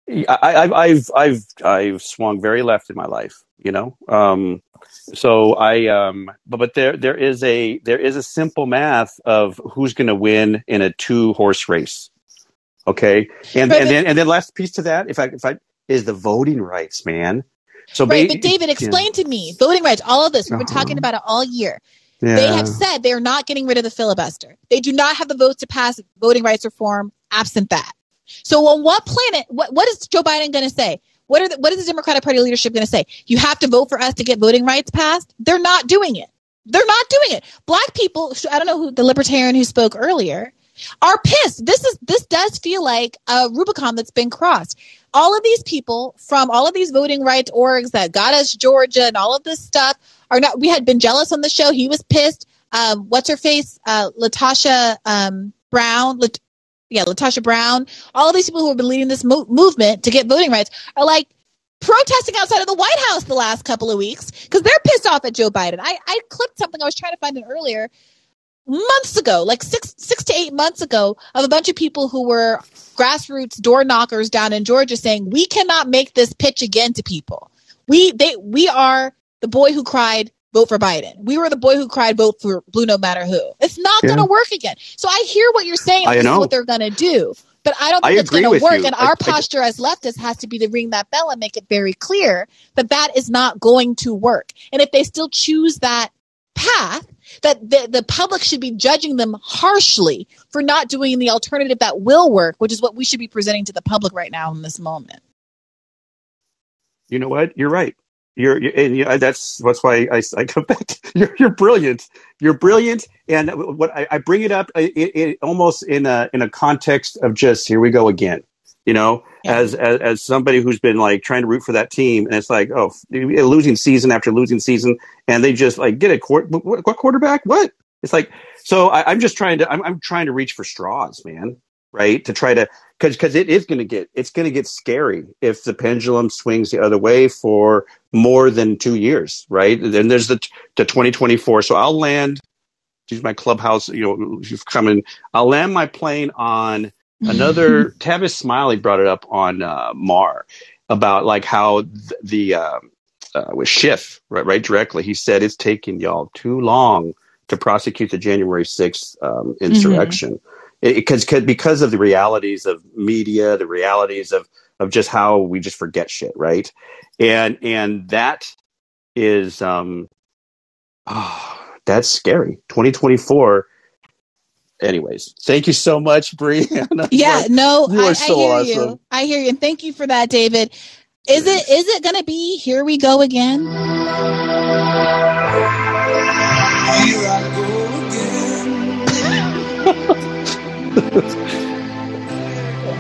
I, I, I've I've I've swung very left in my life, you know. Um, so I, um, but but there there is a there is a simple math of who's going to win in a two horse race. Okay, and Right, and then and then last piece to that, if I if I is the voting rights, man. So right, ba- but David, yeah. explain to me voting rights. All of this we've been Uh-huh. talking about it all year. They have said they are not getting rid of the filibuster. They do not have the votes to pass voting rights reform. Absent that, so on what planet? What what is Joe Biden going to say? What are the, what is the Democratic Party leadership going to say? You have to vote for us to get voting rights passed. They're not doing it. They're not doing it. Black people, I don't know who the libertarian who spoke earlier, are pissed. This is this does feel like a Rubicon that's been crossed. All of these people from all of these voting rights orgs that got us Georgia and all of this stuff are not. We had Ben Jealous on the show. He was pissed. Um, what's her face? Uh, LaTosha um, Brown. Yeah, LaTosha Brown. All these people who have been leading this mo- movement to get voting rights are like protesting outside of the White House the last couple of weeks because they're pissed off at Joe Biden. I, I clipped something I was trying to find it earlier months ago, like six six to eight months ago, of a bunch of people who were grassroots door knockers down in Georgia saying we cannot make this pitch again to people. We they we are the boy who cried vote for Biden. We were the boy who cried vote for blue no matter who. It's not yeah. going to work again. So I hear what you're saying. This is what they're going to do. But I don't think I it's going to work. You. And our posture I, as leftists has to be to ring that bell and make it very clear that that is not going to work. And if they still choose that path, that the, the public should be judging them harshly for not doing the alternative that will work, which is what we should be presenting to the public right now in this moment. You know what? You're right. You're, you're and you, that's that's why I, I come (laughs) back. To, you're, you're brilliant. You're brilliant, and what I, I bring it up it, it, almost in a in a context of just here we go again. You know, yeah. as, as as somebody who's been like trying to root for that team, and it's like oh, losing season after losing season, and they just like get a court what, what quarterback? What? It's like so. I, am just trying to I'm, I'm trying to reach for straws, man. Right to try to because because it is going to get it's going to get scary if the pendulum swings the other way for more than two years, right? Then there's the the 2024. So I'll land. Use my clubhouse. You know, you've come in. I'll land my plane on (laughs) another. Tavis Smiley brought it up on uh, Maher about like how th- the uh, uh, with Schiff right, right directly. He said it's taking y'all too long to prosecute the January 6th um, insurrection. Mm-hmm because because of the realities of media, the realities of of just how we just forget shit, right? And and that is um oh, that's scary. 2024 anyways thank you so much Bree. (laughs) yeah no I, so I, hear awesome. you i hear you and thank you for that david is it is it gonna be here we go again here I go again (laughs) (laughs)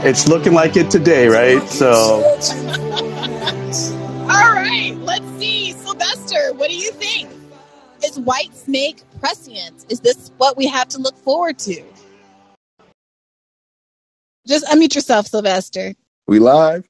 it's looking like it today, right? So. (laughs) All right, let's see. Sylvester, what do you think? Is Whitesnake prescient? Is this what we have to look forward to? Just unmute yourself, Sylvester. We live?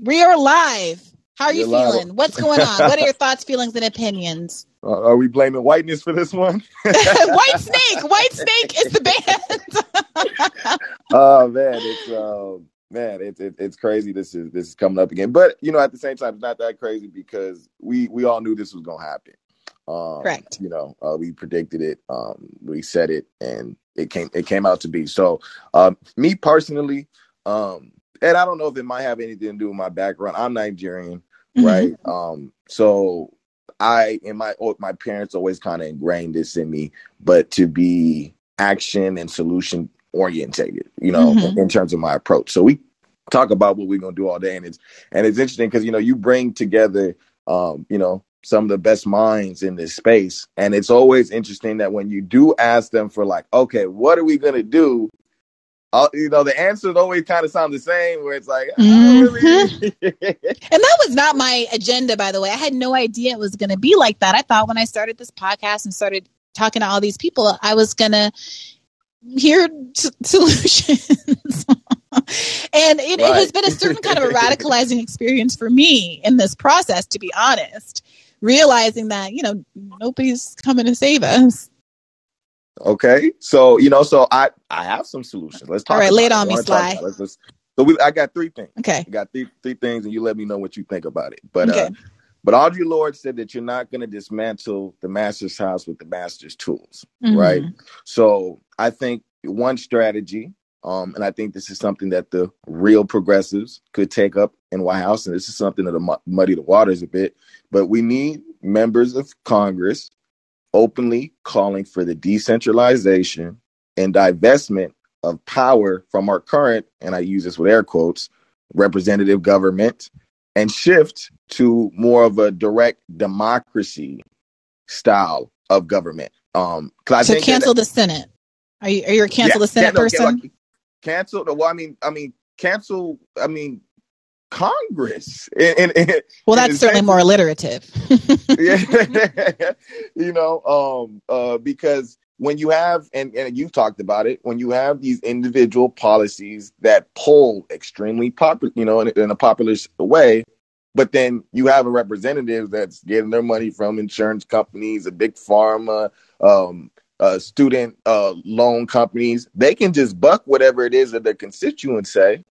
We are live. How are you You're feeling? What's going on? what are your thoughts, feelings, and opinions? (laughs) Uh, are we blaming whiteness for this one? (laughs) White Snake. Whitesnake is the band. (laughs) oh man, it's uh, man, it's it, it's crazy. This is this is coming up again, but you know, at the same time, it's not that crazy because we we all knew this was gonna happen. Um, Correct. You know, uh, we predicted it. Um, we said it, and it came it came out to be. So, um, me personally, um, and I don't know if it might have anything to do with my background. I'm Nigerian. Right? Um, so I and my my parents always kind of ingrained this in me, but to be action and solution orientated, you know, mm-hmm. in terms of my approach. So we talk about what we're gonna do all day, and it's and it's interesting because you know you bring together, um, you know, some of the best minds in this space, and it's always interesting that when you do ask them for like, okay, what are we gonna do? You know, the answers always kind of sound the same, where it's like, mm-hmm. really? (laughs) and that was not my agenda, by the way. I had no idea it was going to be like that. I thought when I started this podcast and started talking to all these people, I was going to hear t- solutions. (laughs) and it, right. it, has been a certain kind of a (laughs) radicalizing experience for me in this process, to be honest, realizing that, you know, nobody's coming to save us. Okay, so you know, so I I have some solutions. Let's talk. All right, lay it on me, Sly. Let's, let's, so we, I got three things. Okay, I got three three things, and you let me know what you think about it. But okay. uh, but Audre Lorde said that you're not going to dismantle the master's house with the master's tools, mm-hmm. right? So I think one strategy, um, and I think this is something that the real progressives could take up in White House, and this is something that'll muddy the waters a bit. But we need members of Congress openly calling for the decentralization and divestment of power from our current, and I use this with air quotes, representative government and shift to more of a direct democracy style of government. Um, so cancel that, the Senate. Are you are you a cancel Yeah, the Senate no, person? like, cancel. Well, I mean, I mean, cancel. I mean, Congress. And, and, and- well, that's a certainly more alliterative. (laughs) yeah. (laughs) you know, um, uh, because when you have, and, and you've talked about it, when you have these individual policies that poll extremely popular, you know, in, in a popular way, but then you have a representative that's getting their money from insurance companies, a big pharma, um, uh, student uh, loan companies. They can just buck whatever it is that their constituents say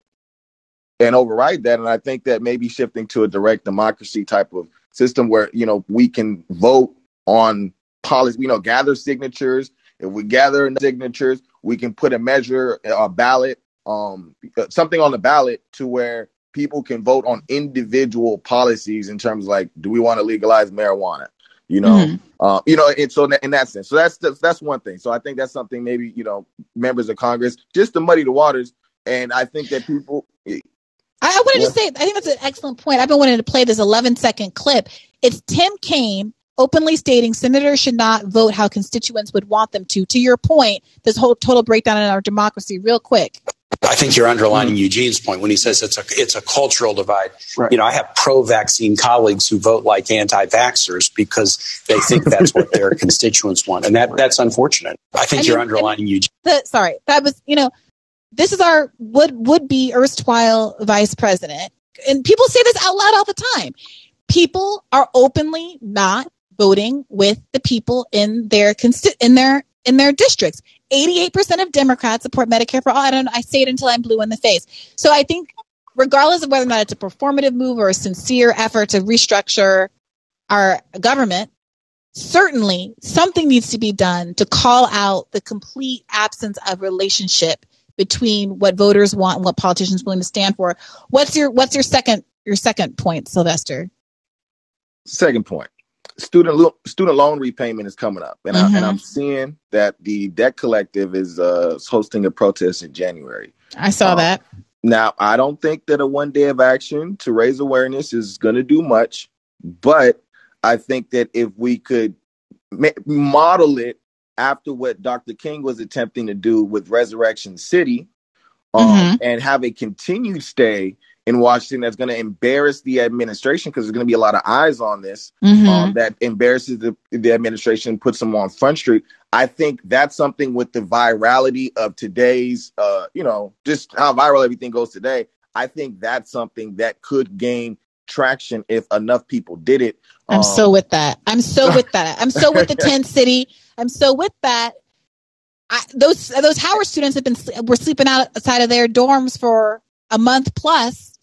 and override that. And I think that maybe shifting to a direct democracy type of system where you know we can vote on policy, you know, gather signatures. If we gather signatures, we can put a measure, a ballot, um, something on the ballot to where people can vote on individual policies in terms of like, do we want to legalize marijuana? You know, Mhm. uh, you know, and so in that- in that sense, so that's that's that's one thing. So I think that's something maybe you know members of Congress just to muddy the waters. And I think that people, I, I wanted Yeah. to say, I think that's an excellent point. I've been wanting to play this 11 second clip. It's Tim Kaine openly stating senators should not vote how constituents would want them to. To your point, this whole total breakdown in our democracy, real quick. I think you're underlining Eugene's point when he says it's a it's a cultural divide. Right. You know, I have pro-vaccine colleagues who vote like anti-vaxxers because they think that's what their (laughs) constituents want, and that that's unfortunate. I think I you're mean, underlining Eugene. the sorry that was you know this is our would would be erstwhile vice president. And people say this out loud all the time. People are openly not voting with the people in their consti- in their in their districts. 88% of democrats support medicare for all. I don't i say it until i'm blue in the face. So i think regardless of whether or not it's a performative move or a sincere effort to restructure our government certainly something needs to be done to call out the complete absence of relationship between what voters want and what politicians are willing to stand for. What's your what's your second your second point, Sylvester? Second point, student lo- student loan repayment is coming up, and, I, Mhm. and I'm seeing that the debt collective is uh, hosting a protest in January. I saw Um, that. Now, I don't think that a one day of action to raise awareness is going to do much, but I think that if we could ma- model it after what Dr. King was attempting to do with Resurrection City, um, Mhm. and have a continued stay in Washington that's going to embarrass the administration because there's going to be a lot of eyes on this Mhm. um, that embarrasses the, the administration, puts them on Front Street. I think that's something with the virality of today's, uh, you know, just how viral everything goes today. I think that's something that could gain traction if enough people did it. I'm Um, so with that. I'm so with that. I'm so with the (laughs) tent city. I'm so with that. I, those those Howard students have been were sleeping outside of their dorms for a month plus.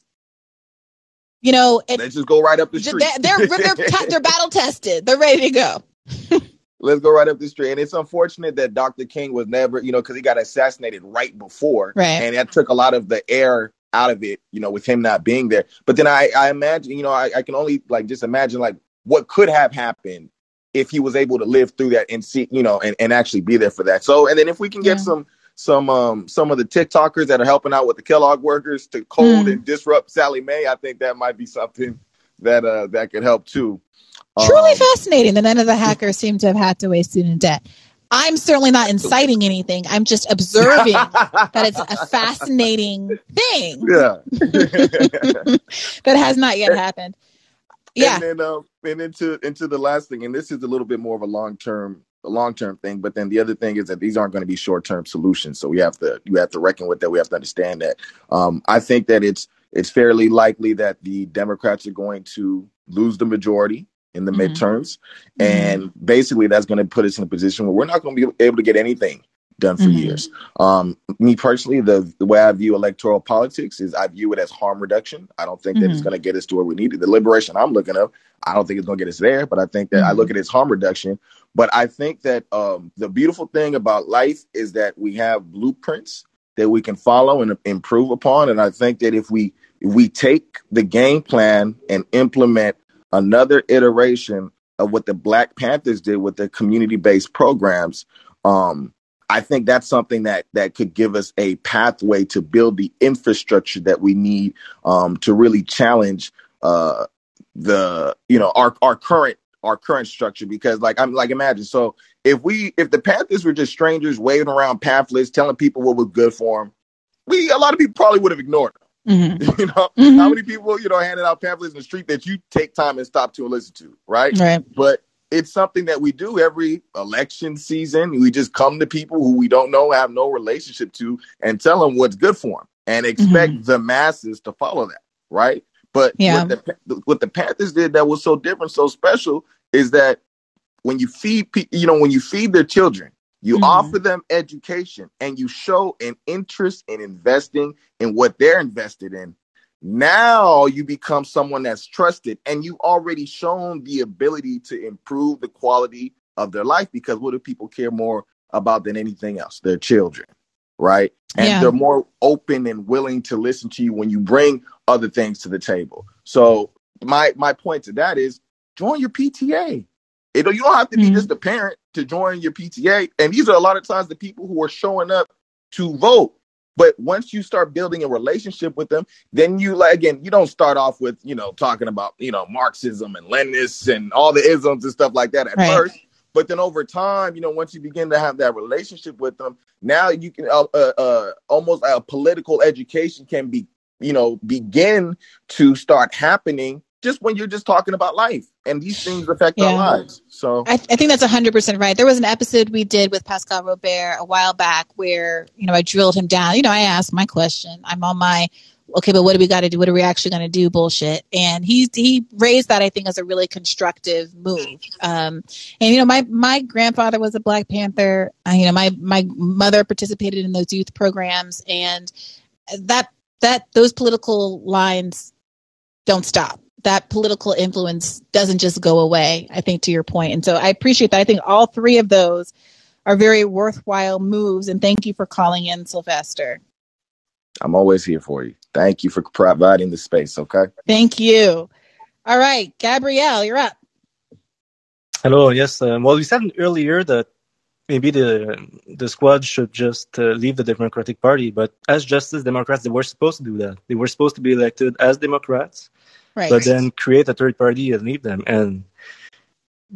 You know, and let's just go right up the street. they're they're they're, (laughs) they're battle tested. They're ready to go. Let's go right up the street. And it's unfortunate that Dr. King was never, you know, because he got assassinated right before. Right. And that took a lot of the air out of it, you know, with him not being there. But then I, I imagine, you know, I, I can only like just imagine like what could have happened if he was able to live through that and see, you know, and, and actually be there for that. So, and then if we can get Yeah. some, some, um, some of the TikTokers that are helping out with the Kellogg workers to cold Mm. and disrupt Sallie Mae, I think that might be something that, uh, that could help too. Truly Um, fascinating that none of the hackers seem to have had to waste student debt. I'm certainly not inciting anything. I'm just observing (laughs) that it's a fascinating thing yeah. (laughs) (laughs) that has not yet happened. Yeah. And then um and into into the last thing, and this is a little bit more of a long term a long term thing, but then the other thing is that these aren't going to be short term solutions. So we have to you have to reckon with that. We have to understand that. Um I think that it's it's fairly likely that the Democrats are going to lose the majority in the Mhm. midterms. And basically that's going to put us in a position where we're not going to be able to get anything done for Mhm. years. Um, me personally, the, the way I view electoral politics is I view it as harm reduction. I don't think that it's Mhm. going to get us to where we need it. The liberation I'm looking at, I don't think it's going to get us there, but I think that I Mhm. look at it as harm reduction. But I think that um, the beautiful thing about life is that we have blueprints that we can follow and improve upon. And I think that if we if we take the game plan and implement another iteration of what the Black Panthers did with their community-based programs, um, I think that's something that that could give us a pathway to build the infrastructure that we need um, to really challenge uh, the you know our our current our current structure because like I'm like imagine so if we if the Panthers were just strangers waving around pamphlets telling people what was good for them, we a lot of people probably would have ignored them. Mm-hmm. (laughs) You know, mm-hmm. how many people you know handing out pamphlets in the street that you take time and stop to and listen to, right? Right. But it's something that we do every election season. We just come to people who we don't know, have no relationship to, and tell them what's good for them, and expect mm-hmm. the masses to follow that, right? But yeah. what, the, what the Panthers did that was so different, so special, is that when you feed, you know, when you feed their children, you mm-hmm. offer them education, and you show an interest in investing in what they're invested in. Now you become someone that's trusted, and you've already shown the ability to improve the quality of their life. Because what do people care more about than anything else? Their children right? And yeah. they're more open and willing to listen to you when you bring other things to the table. So my my point to that is join your PTA. It, you don't have to be mm-hmm. just a parent to join your PTA. And these are a lot of times the people who are showing up to vote. But once you start building a relationship with them, then you like again, you don't start off with, you know, talking about, you know, Marxism and Leninists and all the isms and stuff like that at right. first. But then over time, you know, once you begin to have that relationship with them, now you can uh, uh, uh, almost a political education can be, you know, begin to start happening just when you're just talking about life and these things affect yeah. our lives. So I, I think that's hundred percent right. There was an episode we did with Pascal Robert a while back where, you know, I drilled him down. You know, I asked my question. I'm on my okay, but what do we got to do? What are we actually going to do? Bullshit. And he he raised that I think as a really constructive move. Um, and you know, my my grandfather was a Black Panther. Uh, you know, my my mother participated in those youth programs, and that that those political lines don't stop. That political influence doesn't just go away. I think to your point, and so I appreciate that. I think all three of those are very worthwhile moves. And thank you for calling in, Sylvester. I'm always here for you. Thank you for providing the space. Okay. Thank you. All right, Gabrielle, you're up. Hello. Yes. Um, well, we said earlier that maybe the the squad should just uh, leave the Democratic Party, but as Justice Democrats, they were supposed to do that. They were supposed to be elected as Democrats, right. but then create a third party and leave them. And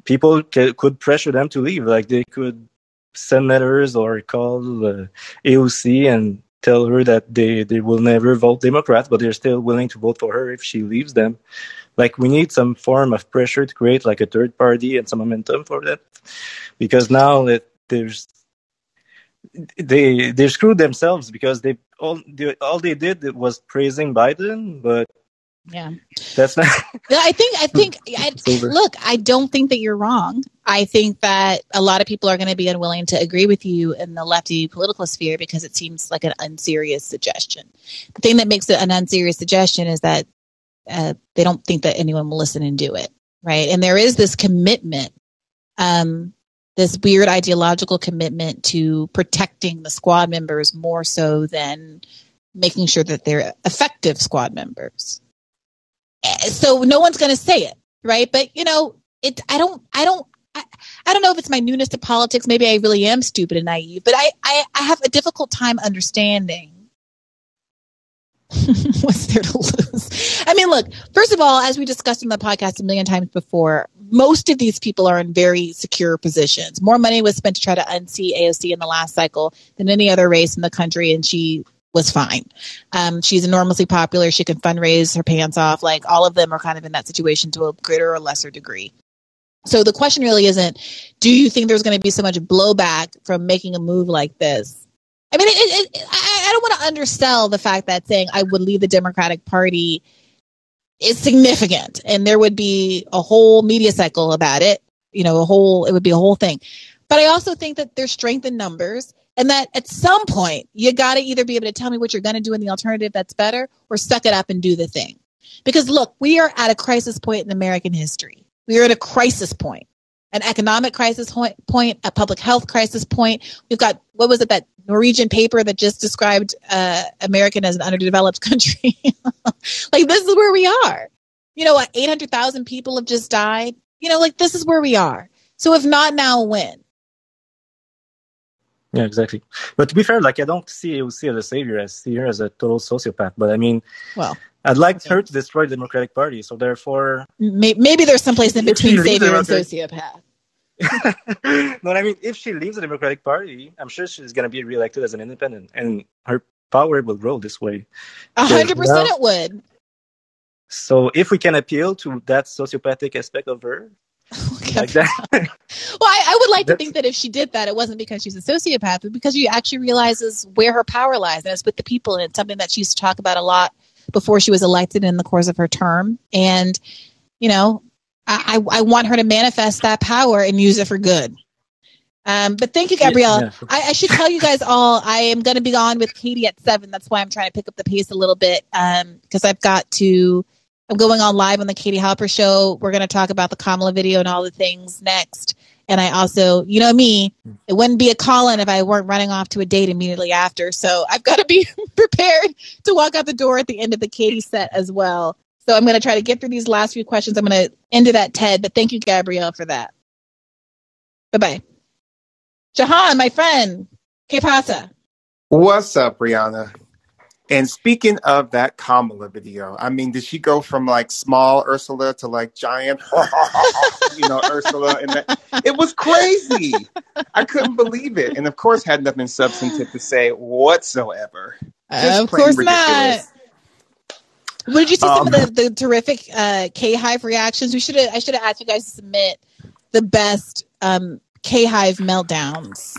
people could pressure them to leave. Like they could send letters or call uh, AOC and tell her that they, they will never vote Democrat, but they're still willing to vote for her if she leaves them. Like we need some form of pressure to create like a third party and some momentum for that, because now that there's they they screwed themselves because they all they, all they did was praising Biden, but yeah. That's not. (laughs) I think, I think, (laughs) I, look, I don't think that you're wrong. I think that a lot of people are going to be unwilling to agree with you in the lefty political sphere because it seems like an unserious suggestion. The thing that makes it an unserious suggestion is that uh, they don't think that anyone will listen and do it. Right. And there is this commitment, um, this weird ideological commitment to protecting the squad members more so than making sure that they're effective squad members Eh, so no one's going to say it, right? But you know, it. I don't. I don't. I, I don't know if it's my newness to politics. Maybe I really am stupid and naive, but I, I, I have a difficult time understanding (laughs) what's there to lose. I mean, look, first of all, as we discussed in the podcast a million times before, most of these people are in very secure positions. More money was spent to try to unseat AOC in the last cycle than any other race in the country, and she was fine. Um, she's enormously popular. She can fundraise her pants off. Like all of them are kind of in that situation to a greater or lesser degree. So the question really isn't, do you think there's going to be so much blowback from making a move like this? I mean, it, it, it, I, I don't want to undersell the fact that saying I would leave the Democratic Party is significant and there would be a whole media cycle about it. You know, a whole, it would be a whole thing. But I also think that there's strength in numbers and that at some point, you got to either be able to tell me what you're going to do in the alternative that's better or suck it up and do the thing. Because look, we are at a crisis point in American history. We are at a crisis point, an economic crisis point, a public health crisis point. We've got, what was it, that Norwegian paper that just described uh, American as an underdeveloped (laughs) country? like, this is where we are. You know, what 800,000 people have just died. You know, like, this is where we are. So if not now, when? Yeah, exactly. But to be fair, like I don't see AOC as a savior. I see her as a total sociopath. But I mean, well, I'd like her to destroy the Democratic Party. So therefore, maybe, maybe there's someplace in between savior and sociopath. (laughs) no, I mean, if she leaves the Democratic Party, I'm sure she's going to be reelected as an independent, and her power will grow this way. A hundred percent, it would. So if we can appeal to that sociopathic aspect of her, (laughs) like that. (laughs) well, I, I, would like to think that if she did that, it wasn't because she's a sociopath, but because she actually realizes where her power lies, and it's with the people, and it's something that she used to talk about a lot before she was elected in the course of her term. And you know, I, I want her to manifest that power and use it for good. Um, but thank you, Gabrielle. Yeah, yeah. I, I, should tell you guys all I am going to be on with Katie at seven. That's why I'm trying to pick up the pace a little bit because um, I've got to. I'm going on live on the Katie Halper show. We're going to talk about the Kamala video and all the things next. And I also, you know me, it wouldn't be a call in if I weren't running off to a date immediately after. So I've got to be (laughs) prepared to walk out the door at the end of the Katie set as well. So I'm going to try to get through these last few questions. I'm going to end it at Ted, but thank you, Gabrielle, for that. Bye bye. Jahan, my friend, que pasa? What's up, Briahna? And speaking of that Kamala video, I mean, did she go from like small Ursula to like giant, (laughs) you know, Ursula? And that, it was crazy. I couldn't believe it. And of course, had nothing substantive to say whatsoever. Just of course ridiculous. not. What did you see um, some of the, um, the terrific uh, K Hive reactions? We should I should have asked you guys to submit the best um, K Hive meltdowns.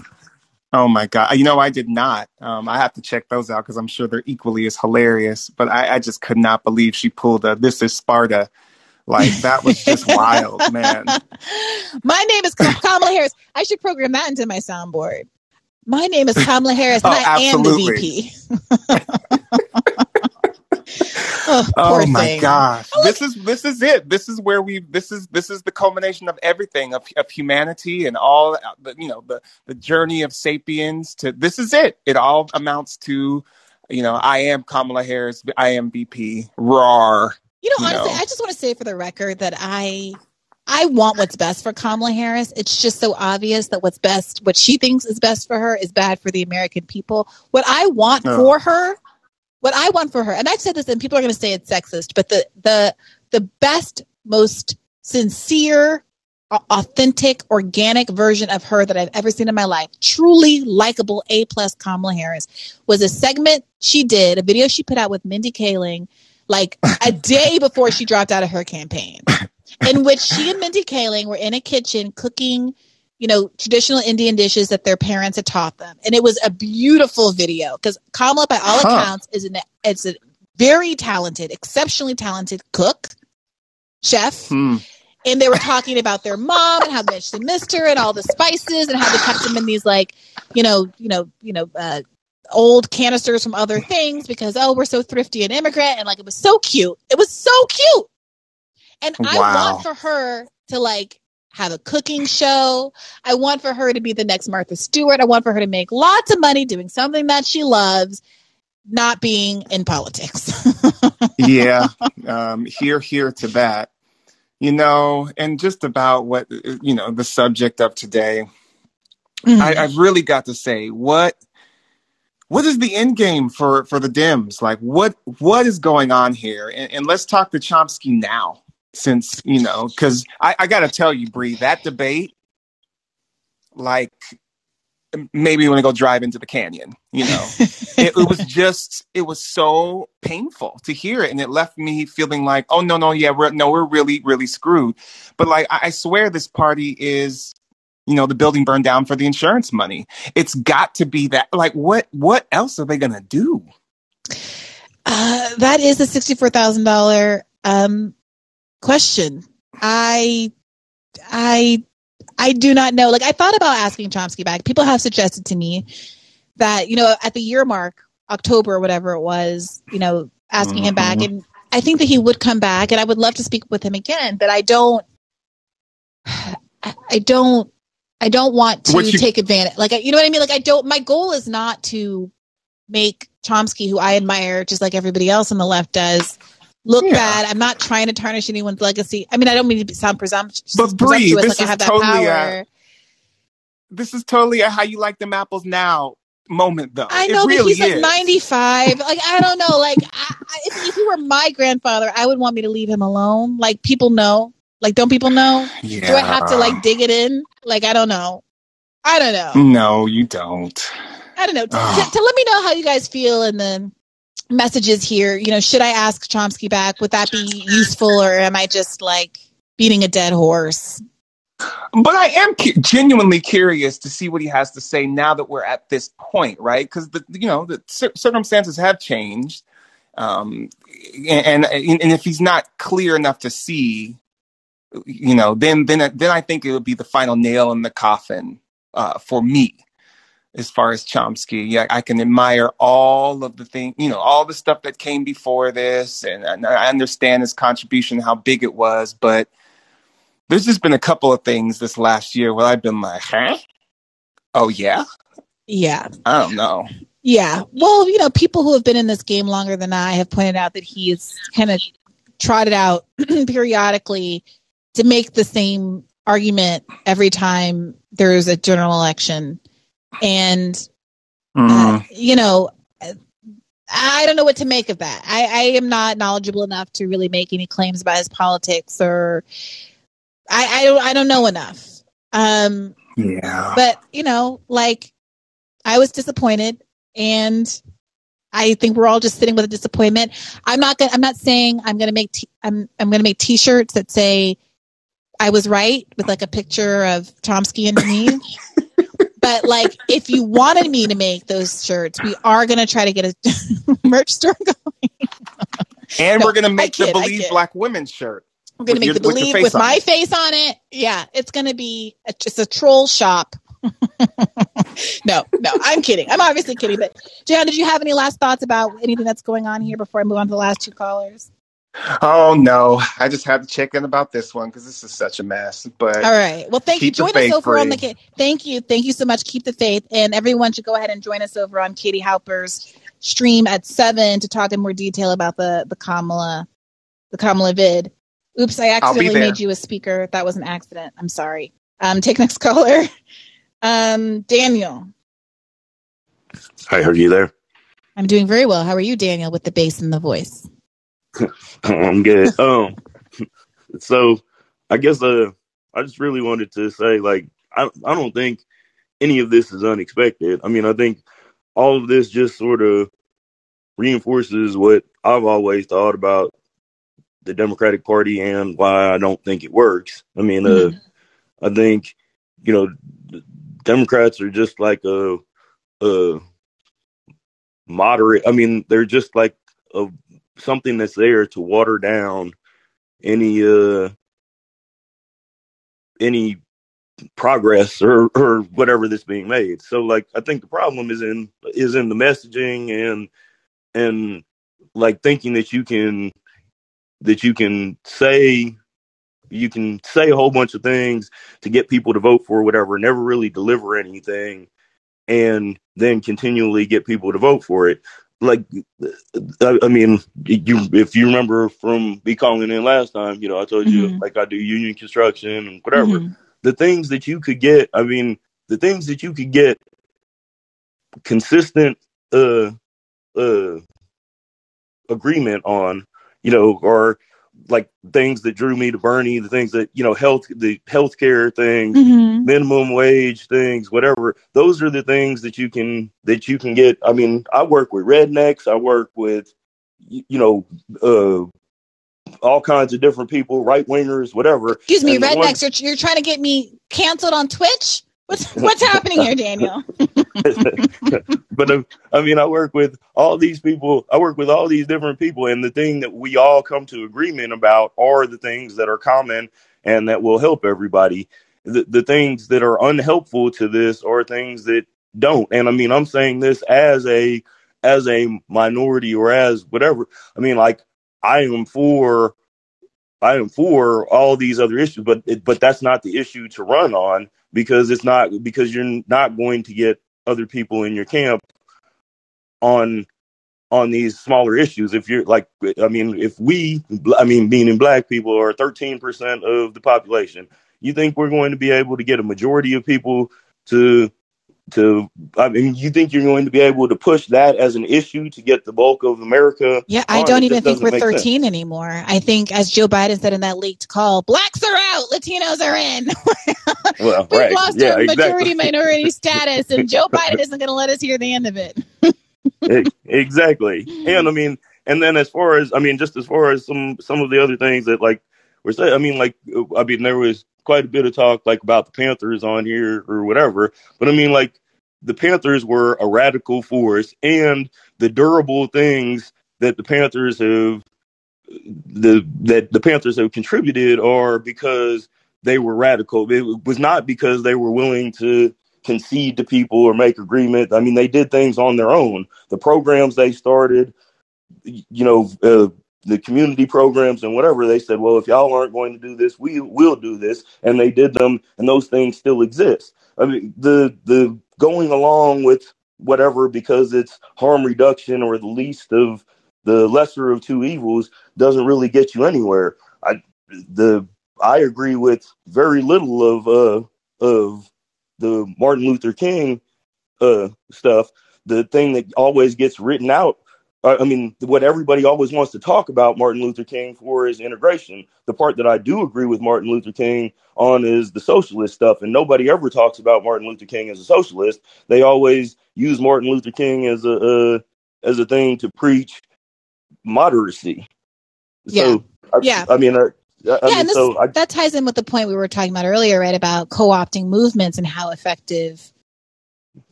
Oh my god! You know I did not. Um, I have to check those out because I'm sure they're equally as hilarious. But I, I, just could not believe she pulled a "This is Sparta." Like that was just (laughs) wild, man. My name is Kamala Harris. I should program that into my soundboard. My name is Kamala Harris, and (laughs) oh, I absolutely. am the VP. (laughs) (laughs) oh, oh my thing. gosh this is this is it this is where we this is this is the culmination of everything of, of humanity and all uh, the you know the the journey of sapiens to this is it it all amounts to you know i am kamala harris i am vp rar you know honestly know. i just want to say for the record that i I want what's best for Kamala Harris. It's just so obvious that what's best, what she thinks is best for her, is bad for the American people. What I want oh. for her what I want for her, and I've said this, and people are going to say it's sexist, but the the the best, most sincere, authentic, organic version of her that I've ever seen in my life, truly likable, A plus Kamala Harris, was a segment she did, a video she put out with Mindy Kaling, like a (laughs) day before she dropped out of her campaign, in which she and Mindy Kaling were in a kitchen cooking you know, traditional Indian dishes that their parents had taught them. And it was a beautiful video because Kamala, by all huh. accounts, is an it's a very talented, exceptionally talented cook, chef. Hmm. And they were talking about their mom and how much they missed her and all the spices and how they kept them in these like, you know, you know, you know, uh, old canisters from other things because oh, we're so thrifty and immigrant and like it was so cute. It was so cute. And wow. I want for her to like have a cooking show. I want for her to be the next Martha Stewart. I want for her to make lots of money doing something that she loves, not being in politics. (laughs) yeah, um, here, here to that. You know, and just about what you know the subject of today. Mm-hmm. I, I've really got to say what what is the end game for for the Dems? Like what what is going on here? And, and let's talk to Chomsky now since you know because I, I got to tell you, Bree, that debate, like maybe when I go drive into the canyon, you know, (laughs) it, it, was just it was so painful to hear it, and it left me feeling like, oh no, no, yeah, we're no, we're really, really screwed. But like, I, I swear, this party is. You know, the building burned down for the insurance money. It's got to be that. Like, what? What else are they gonna do? Uh, that is a sixty-four thousand um, question. I, I, I do not know. Like I thought about asking Chomsky back. People have suggested to me that you know at the year mark, October or whatever it was, you know, asking him back, mm-hmm. and I think that he would come back, and I would love to speak with him again. But I don't, I don't, I don't want to you- take advantage. Like you know what I mean? Like I don't. My goal is not to make Chomsky, who I admire, just like everybody else on the left does, look yeah. bad. I'm not trying to tarnish anyone's legacy. I mean, I don't mean to sound presumptuous. But Bree, this like is totally uh, a, this is totally a how you like them apples now moment, though. I know, really but he's is. like 95. Like, I don't know. Like, I, I, if, if he were my grandfather, I would want me to leave him alone. Like, people know. Like, don't people know? Yeah. Do I have to, like, dig it in? Like, I don't know. I don't know. No, you don't. I don't know. To, Oh. to, to let me know how you guys feel and the messages here. You know, should I ask Chomsky back? Would that be useful, or am I just like beating a dead horse? But I am cu- genuinely curious to see what he has to say now that we're at this point, right? Because the you know the cir- circumstances have changed, um, and, and and if he's not clear enough to see, you know, then then then I think it would be the final nail in the coffin uh, for me. As far as Chomsky, yeah, I can admire all of the thing, you know, all the stuff that came before this, and, and I understand his contribution, how big it was, but there's just been a couple of things this last year where I've been like, huh? Oh yeah? Yeah. I don't know. Yeah. Well, you know, people who have been in this game longer than I have pointed out that he's kind of trotted out (clears throat) periodically to make the same argument every time there's a general election. And, uh, you know, I don't know what to make of that. I, I am not knowledgeable enough to really make any claims about his politics or I, I don't I don't know enough. Um Yeah. but you know, like I was disappointed and I think we're all just sitting with a disappointment. I'm not gonna I'm not saying I'm gonna make t- I'm I'm gonna make t-shirts that say I was right with like a picture of Chomsky underneath. (laughs) but like if you wanted me to make those shirts, we are gonna try to get a (laughs) merch store going. And No, we're gonna make the kid, I Believe. Black Women shirt. We're gonna make your- the believe face with my face on it. Yeah, it's gonna be a, just a troll shop. (laughs) no, no, I'm kidding. I'm obviously kidding. But Jan, did you have any last thoughts about anything that's going on here before I move on to the last two callers? Oh no. I just had to check in about this one because this is such a mess. But All right. Well, thank you. Join us faith over on the. Thank you. Thank you so much. Keep the faith, and everyone should go ahead and join us over on Katie Halper's stream at seven to talk in more detail about the the Kamala, the Kamala vid. Oops, I accidentally made you a speaker. That was an accident. I'm sorry. Um, take next (laughs) caller. Um, Daniel. Hi, are you there? I'm doing very well. How are you, Daniel, with the bass and the voice? (laughs) I'm good. Um, (laughs) so I guess uh, I just really wanted to say, like, I I don't think any of this is unexpected. I mean, I think all of this just sort of reinforces what I've always thought about the Democratic Party and why I don't think it works. I mean, uh, I think you know, Democrats are just like a a moderate. I mean, they're just like a something that's there to water down any uh any progress or or whatever that's being made. So like I think the problem is in is in the messaging and and like thinking that you can that you can say you can say a whole bunch of things to get people to vote for whatever, never really deliver anything, and then continually get people to vote for it. Like, I, I mean, you if you remember from me calling in last time, you know, I told you Mhm. like I do union construction and whatever. Mhm. The things that you could get, I mean, the things that you could get consistent uh uh agreement on, you know, are like things that drew me to Bernie, the things that, you know, health the healthcare things, Mhm. minimum wage things, whatever. Those are the things that you can that you can get. I mean, I work with rednecks, I work with you know, uh all kinds of different people, right wingers, whatever. Excuse me, And the one- rednecks. You're, you're trying to get me canceled on Twitch? What's (laughs) what's happening here, Daniel? (laughs) (laughs) but uh, I mean, I work with all these people. I work with all these different people, and the thing that we all come to agreement about are the things that are common and that will help everybody. The, the things that are unhelpful to this are things that don't. And I mean, I'm saying this as a as a minority or as whatever. I mean, like I am for I am for all these other issues, but it, but that's not the issue to run on because it's not because you're not going to get other people in your camp on on these smaller issues. If you're like, I mean, if we, I mean, meaning black people are 13% of the population, you think we're going to be able to get a majority of people to to I mean, you think you're going to be able to push that as an issue to get the bulk of America? Yeah, I don't even think we're 13 sense. anymore. I think, as Joe Biden said in that leaked call, blacks are out, Latinos are in. (laughs) well, We've right. lost yeah, our majority minority (laughs) status, and Joe Biden isn't going to let us hear the end of it. (laughs) exactly, and I mean, and then as far as I mean, just as far as some some of the other things that like I mean, like I mean, there was quite a bit of talk like about the Panthers on here or whatever. But I mean, like the Panthers were a radical force, and the durable things that the Panthers have the that the Panthers have contributed are because they were radical. It was not because they were willing to concede to people or make agreement. I mean, they did things on their own. The programs they started, you know, uh, the community programs and whatever, they said, well, if y'all aren't going to do this, we will do this, and they did them, and those things still exist. I mean, the the going along with whatever because it's harm reduction or the least of the lesser of two evils doesn't really get you anywhere. I the I agree with very little of uh of the Martin Luther King uh stuff. The thing that always gets written out I mean, what everybody always wants to talk about Martin Luther King for is integration. The part that I do agree with Martin Luther King on is the socialist stuff, and nobody ever talks about Martin Luther King as a socialist. They always use Martin Luther King as a uh, as a thing to preach moderacy. Yeah. So, I, Yeah. I mean, I, I yeah, mean, and this, so I, that ties in with the point we were talking about earlier, right? About co-opting movements and how effective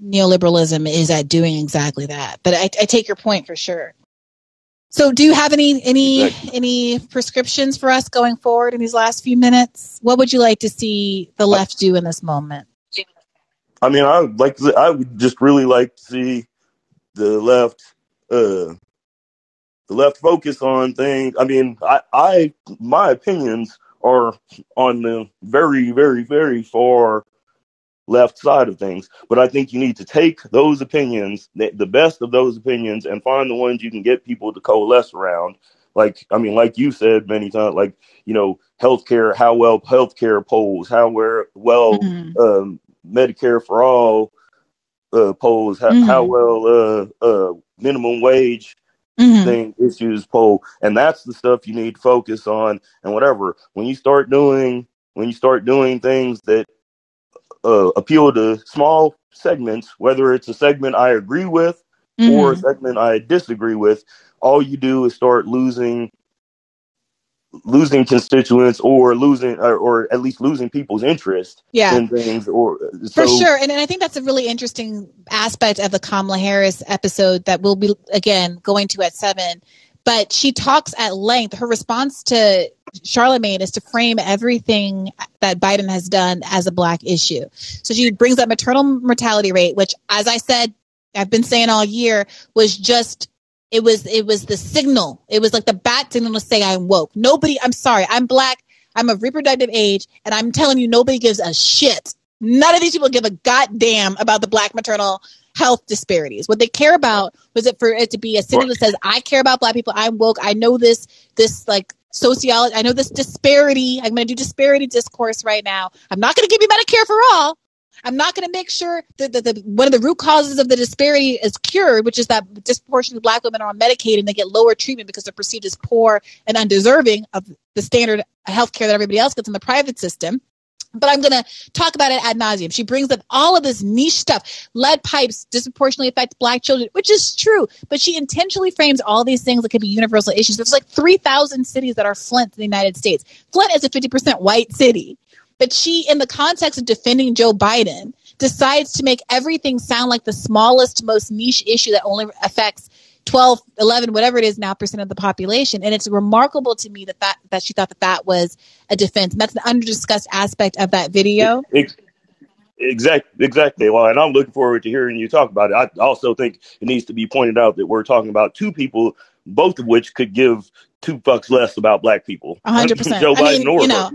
neoliberalism is at doing exactly that. But I, I take your point for sure. So, do you have any any Exactly. any prescriptions for us going forward in these last few minutes? What would you like to see the left do in this moment? I mean, I would like to, I would just really like to see the left, uh, the left focus on things. I mean, I, I, my opinions are on the very, very, very far left side of things, but I think you need to take those opinions, the, best of those opinions, and find the ones you can get people to coalesce around. Like, I mean, like you said many times, like you know, healthcare, how well healthcare polls, how well um, Medicare for all uh, polls, how, how well uh, uh, minimum wage thing issues poll, and that's the stuff you need to focus on. And whatever, when you start doing when you start doing things that uh, appeal to small segments, whether it's a segment I agree with or a segment I disagree with, all you do is start losing losing constituents or losing or, or at least losing people's interest Yeah. in things or For sure. And, and I think that's a really interesting aspect of the Kamala Harris episode that we'll be, again, going to at seven. But she talks at length. Her response to Charlamagne is to frame everything that Biden has done as a black issue. So she brings up maternal mortality rate, which, as I said, I've been saying all year, was just it was it was the signal. It was like the bat signal to say I'm woke. Nobody, I'm sorry, I'm black. I'm of reproductive age, and I'm telling you, nobody gives a shit. None of these people give a goddamn about the black maternal health disparities. What they care about was it for it to be a signal that says, I care about black people, I'm woke, I know this, this like sociology, I know this disparity. I'm gonna do disparity discourse right now. I'm not gonna give you Medicare for all. I'm not going to make sure that the, the, one of the root causes of the disparity is cured, which is that disproportionately black women are on Medicaid and they get lower treatment because they're perceived as poor and undeserving of the standard health care that everybody else gets in the private system. But I'm going to talk about it ad nauseum. She brings up all of this niche stuff. Lead pipes disproportionately affect black children, which is true. But she intentionally frames all these things that could be universal issues. There's like 3,000 cities that are Flint in the United States. Flint is a 50% white city. But she, in the context of defending Joe Biden, decides to make everything sound like the smallest, most niche issue that only affects 12, 11, whatever it is now percent of the population. And it's remarkable to me that that, that she thought that that was a defense. And that's an underdiscussed aspect of that video. Exactly, exactly. Well, and I'm looking forward to hearing you talk about it. I also think it needs to be pointed out that we're talking about two people, both of which could give two fucks less about black people. Hundred (laughs) percent. Joe I Biden mean, or you know,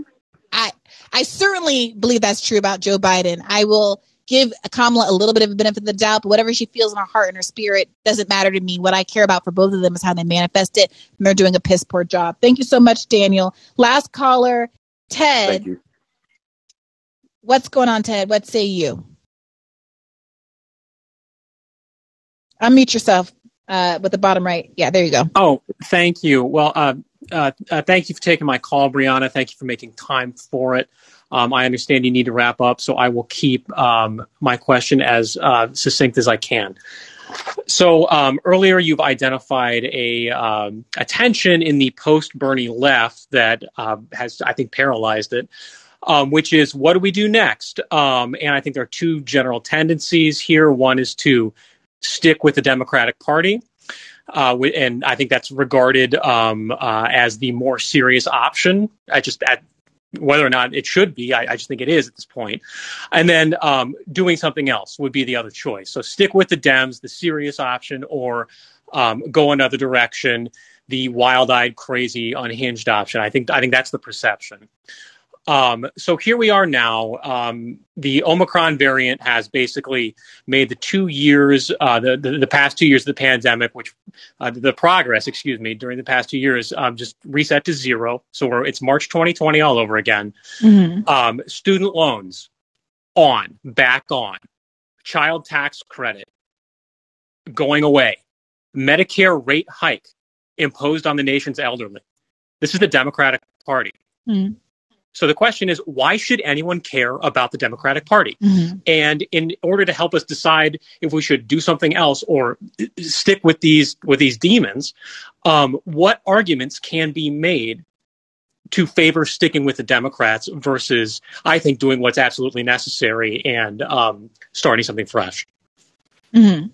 I I certainly believe that's true about Joe Biden. I will give Kamala a little bit of a benefit of the doubt, but whatever she feels in her heart and her spirit doesn't matter to me. What I care about for both of them is how they manifest it, and they're doing a piss poor job. Thank you so much, Daniel. Last caller, Ted. Thank you. What's going on, Ted? What say you? unmute yourself uh, with the bottom right. Yeah, there you go. Oh, thank you. Well, uh, uh, uh, thank you for taking my call, Briahna. Thank you for making time for it. Um, I understand you need to wrap up, so I will keep um, my question as uh, succinct as I can. So um, earlier, you've identified a, um, a tension in the post Bernie left that uh, has, I think, paralyzed it. Um, which is what do we do next? Um, and I think there are two general tendencies here. One is to stick with the Democratic Party, uh, and I think that's regarded um, uh, as the more serious option. I just at, whether or not it should be, I, I, just think it is at this point. And then um, doing something else would be the other choice. So stick with the Dems, the serious option, or um, go another direction, the wild-eyed, crazy, unhinged option. I think I think that's the perception. Um, so here we are now. Um, the Omicron variant has basically made the two years, uh, the, the, the past two years of the pandemic, which uh, the progress, excuse me, during the past two years, um, just reset to zero. So it's March 2020 all over again. Mm-hmm. Um, student loans on, back on, child tax credit going away, Medicare rate hike imposed on the nation's elderly. This is the Democratic Party. Mm-hmm. So the question is, why should anyone care about the Democratic Party? Mm-hmm. And in order to help us decide if we should do something else or stick with these with these demons, um, what arguments can be made to favor sticking with the Democrats versus, I think, doing what's absolutely necessary and um, starting something fresh? Mm-hmm.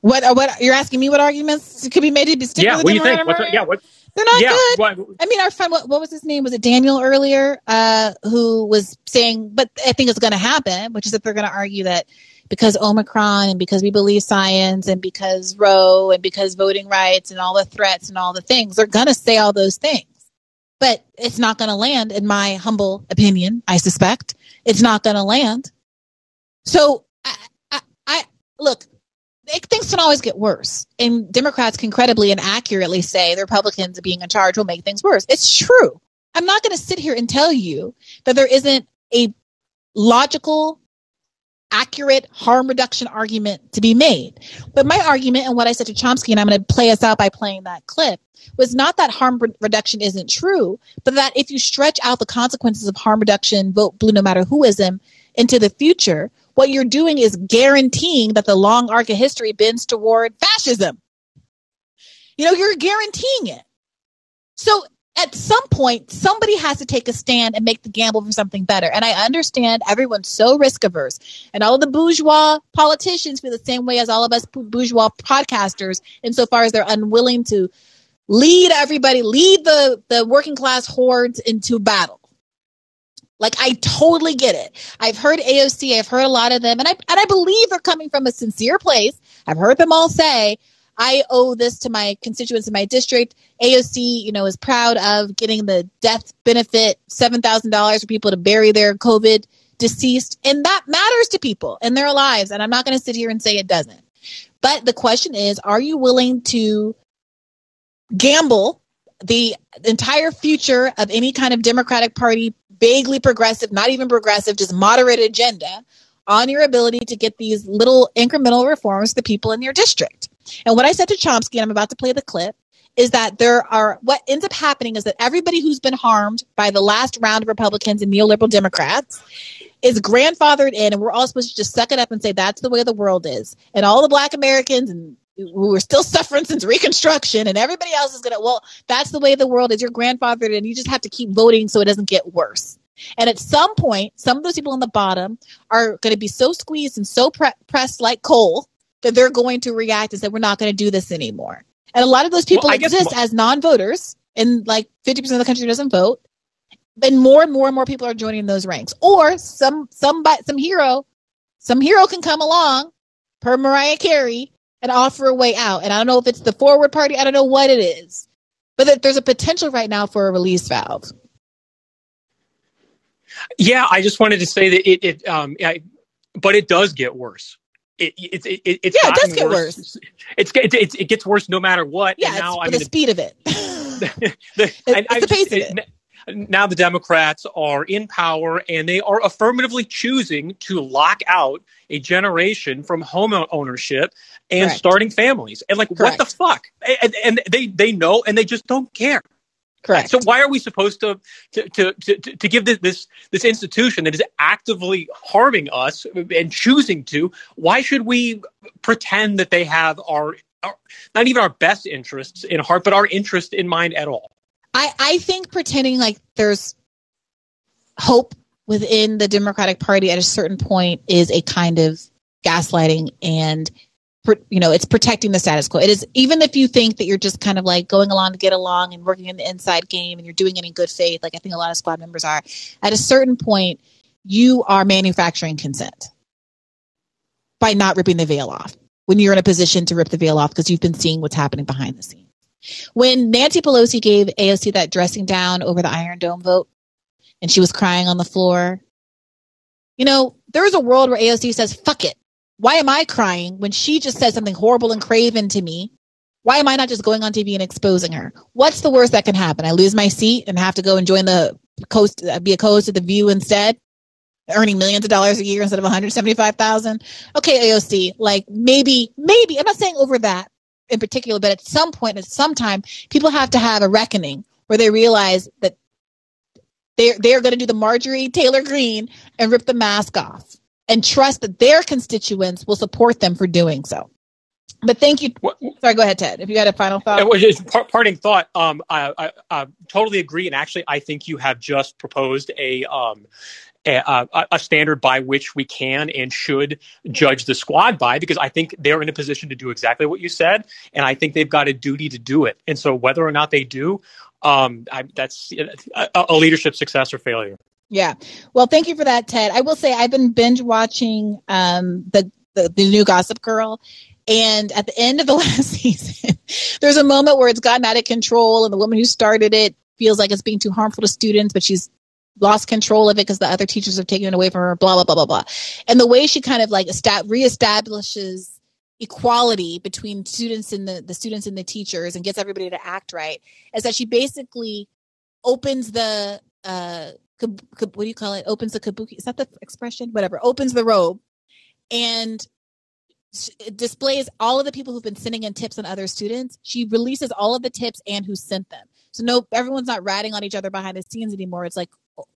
What what you're asking me? What arguments could be made to stick yeah, with the Democrats? Yeah, what do you think? What, yeah, what they're not yeah, good. Well, I mean, our friend, what, what, was his name? Was it Daniel earlier? Uh, who was saying, but I think it's going to happen, which is that they're going to argue that because Omicron and because we believe science and because Roe and because voting rights and all the threats and all the things, they're going to say all those things. But it's not going to land, in my humble opinion, I suspect. It's not going to land. So I, I, I look, things can always get worse. And Democrats can credibly and accurately say the Republicans being in charge will make things worse. It's true. I'm not going to sit here and tell you that there isn't a logical, accurate harm reduction argument to be made. But my argument and what I said to Chomsky, and I'm going to play us out by playing that clip, was not that harm reduction isn't true, but that if you stretch out the consequences of harm reduction, vote blue no matter whoism into the future, what you're doing is guaranteeing that the long arc of history bends toward fascism. You know, you're guaranteeing it. So at some point, somebody has to take a stand and make the gamble for something better. And I understand everyone's so risk averse. And all of the bourgeois politicians feel the same way as all of us bourgeois podcasters, insofar as they're unwilling to lead everybody, lead the, the working class hordes into battle. Like I totally get it. I've heard AOC, I've heard a lot of them, and I and I believe they're coming from a sincere place. I've heard them all say, I owe this to my constituents in my district. AOC, you know, is proud of getting the death benefit, seven thousand dollars for people to bury their COVID deceased. And that matters to people in their lives. And I'm not gonna sit here and say it doesn't. But the question is, are you willing to gamble the entire future of any kind of Democratic Party vaguely progressive, not even progressive, just moderate agenda on your ability to get these little incremental reforms to people in your district. And what I said to Chomsky, and I'm about to play the clip, is that there are what ends up happening is that everybody who's been harmed by the last round of Republicans and neoliberal Democrats is grandfathered in, and we're all supposed to just suck it up and say that's the way the world is. And all the black Americans and who are still suffering since Reconstruction, and everybody else is gonna. Well, that's the way the world is. Your grandfather, and you just have to keep voting so it doesn't get worse. And at some point, some of those people on the bottom are going to be so squeezed and so pre- pressed like coal that they're going to react and say, "We're not going to do this anymore." And a lot of those people well, exist as non-voters, and like fifty percent of the country doesn't vote. And more and more and more people are joining those ranks. Or some some some hero, some hero can come along, per Mariah Carey, and offer a way out. And I don't know if it's the forward party, I don't know what it is. But that there's a potential right now for a release valve. Yeah, I just wanted to say that it, it um, I, but it does get worse. It, it, it, it it's yeah, it does get worse. worse. It's, it, it gets worse no matter what. Yeah, and now, I mean, the speed of it. (laughs) the, it's I, the pace of it. now the Democrats are in power and they are affirmatively choosing to lock out a generation from home ownership and Correct. starting families. And like, what the fuck? And, and they they know and they just don't care. Correct. So why are we supposed to to to to, to give this, this this institution that is actively harming us and choosing to? Why should we pretend that they have our, our not even our best interests in heart, but our interest in mind at all? I, I think pretending like there's hope within the Democratic Party at a certain point is a kind of gaslighting and you know it's protecting the status quo. It is even if you think that you're just kind of like going along to get along and working in the inside game and you're doing it in good faith, like I think a lot of squad members are. At a certain point, you are manufacturing consent by not ripping the veil off when you're in a position to rip the veil off because you've been seeing what's happening behind the scenes. When Nancy Pelosi gave AOC that dressing down over the Iron Dome vote and she was crying on the floor, you know, there's a world where AOC says, fuck it. Why am I crying when she just said something horrible and craven to me? Why am I not just going on TV and exposing her? What's the worst that can happen? I lose my seat and have to go and join the coast, uh, be a co-host The View instead, earning millions of dollars a year instead of 175,000. Okay, AOC, like maybe, maybe, I'm not saying over that in particular, but at some point, at some time, people have to have a reckoning where they realize that they're, they're going to do the Marjorie Taylor Greene and rip the mask off and trust that their constituents will support them for doing so. But thank you. Sorry, go ahead, Ted. If you had a final thought. Well, just par- parting thought. Um, I, I, I totally agree, and actually, I think you have just proposed a um, a, a, a standard by which we can and should judge the squad by, because I think they're in a position to do exactly what you said, and I think they've got a duty to do it. And so, whether or not they do, um, I, that's a, a leadership success or failure. Yeah. Well, thank you for that, Ted. I will say I've been binge watching um, the, the the new Gossip Girl, and at the end of the (laughs) last season, there's a moment where it's gotten out of control, and the woman who started it feels like it's being too harmful to students, but she's lost control of it because the other teachers have taken it away from her. Blah blah blah blah blah. And the way she kind of like esta- reestablishes equality between students and the, the students and the teachers and gets everybody to act right is that she basically opens the uh kab- kab- what do you call it? Opens the kabuki. Is that the expression? Whatever. Opens the robe and displays all of the people who've been sending in tips on other students. She releases all of the tips and who sent them. So no, everyone's not ratting on each other behind the scenes anymore. It's like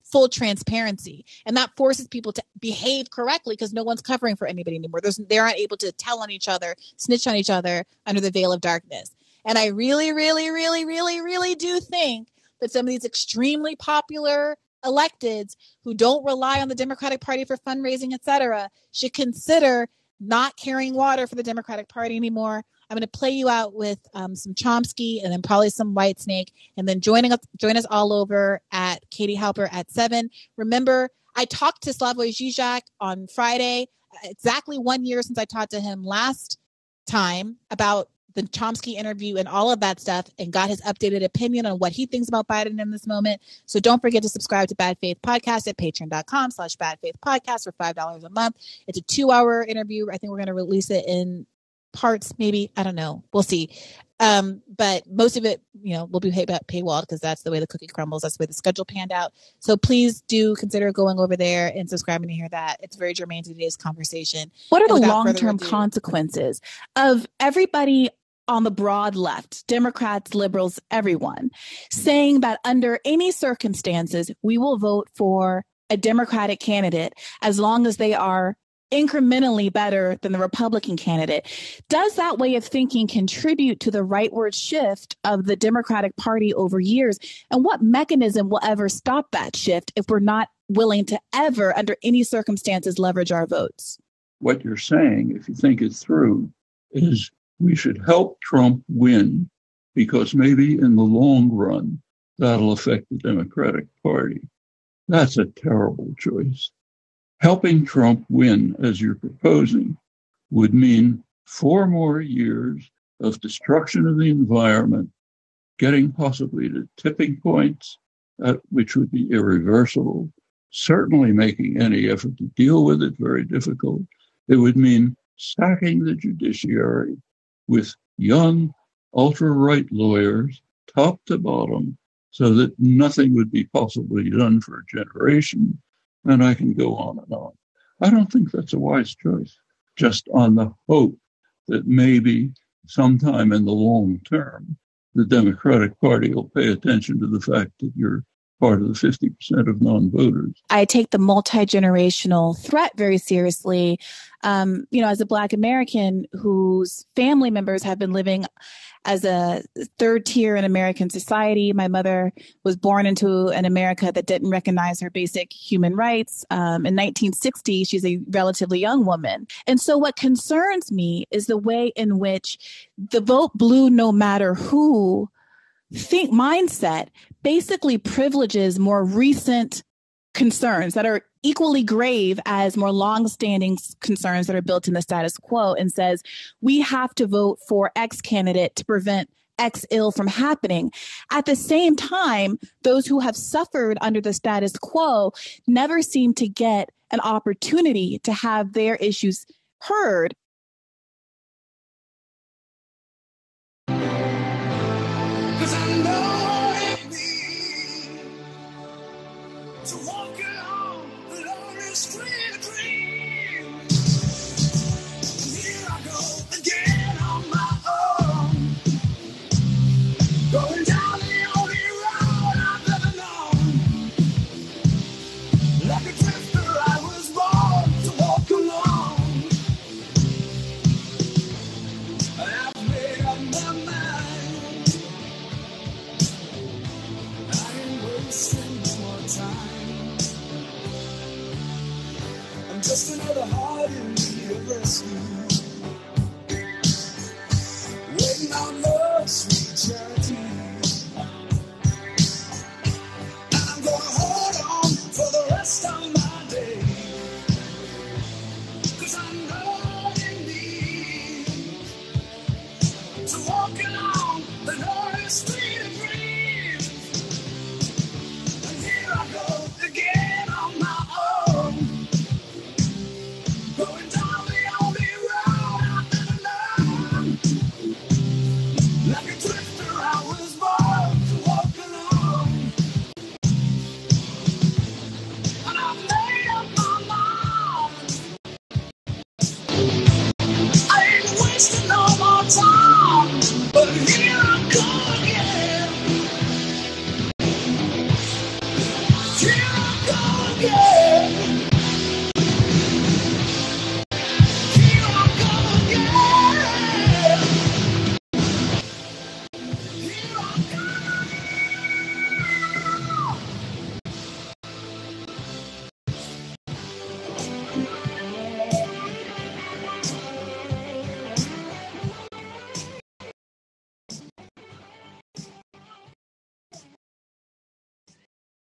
full transparency, and that forces people to behave correctly because no one's covering for anybody anymore. There's, they aren't able to tell on each other, snitch on each other under the veil of darkness. And I really, really, really, really, really do think that some of these extremely popular electeds who don't rely on the Democratic Party for fundraising, et cetera, should consider not carrying water for the Democratic Party anymore. I'm going to play you out with um, some Chomsky and then probably some Whitesnake, and then joining us, join us all over at Katie Halper at seven. Remember, I talked to Slavoj Žižek on Friday, exactly one year since I talked to him last time about the Chomsky interview and all of that stuff and got his updated opinion on what he thinks about Biden in this moment. So don't forget to subscribe to Bad Faith Podcast at patreon.com slash bad faith podcast for $5 a month. It's a two hour interview. I think we're going to release it in parts, maybe. I don't know. We'll see. Um, but most of it, you know, will be pay- paywalled because that's the way the cookie crumbles. That's the way the schedule panned out. So please do consider going over there and subscribing to hear that. It's very germane to today's conversation. What are And the long term consequences of everybody on the broad left, Democrats, liberals, everyone, saying that under any circumstances, we will vote for a Democratic candidate as long as they are incrementally better than the Republican candidate. Does that way of thinking contribute to the rightward shift of the Democratic Party over years? And what mechanism will ever stop that shift if we're not willing to ever, under any circumstances, leverage our votes? what you're saying, if you think it through, is we should help Trump win because maybe in the long run, that'll affect the Democratic Party. That's a terrible choice. Helping Trump win, as you're proposing, would mean four more years of destruction of the environment, getting possibly to tipping points, uh, which would be irreversible, certainly making any effort to deal with it very difficult. It would mean stacking the judiciary with young, ultra right lawyers, top to bottom, so that nothing would be possibly done for a generation. And I can go on and on. I don't think that's a wise choice, just on the hope that maybe sometime in the long term, the Democratic Party will pay attention to the fact that you're part of the 50% of non voters. I take the multi generational threat very seriously. Um, you know, as a Black American whose family members have been living as a third tier in American society. My mother was born into an America that didn't recognize her basic human rights. Um, in 1960, she's a relatively young woman. And so, what concerns me is the way in which the vote blue no matter who think mindset basically privileges more recent concerns that are equally grave as more long-standing concerns that are built in the status quo and says we have to vote for X candidate to prevent X ill from happening. At the same time, those who have suffered under the status quo never seem to get an opportunity to have their issues heard.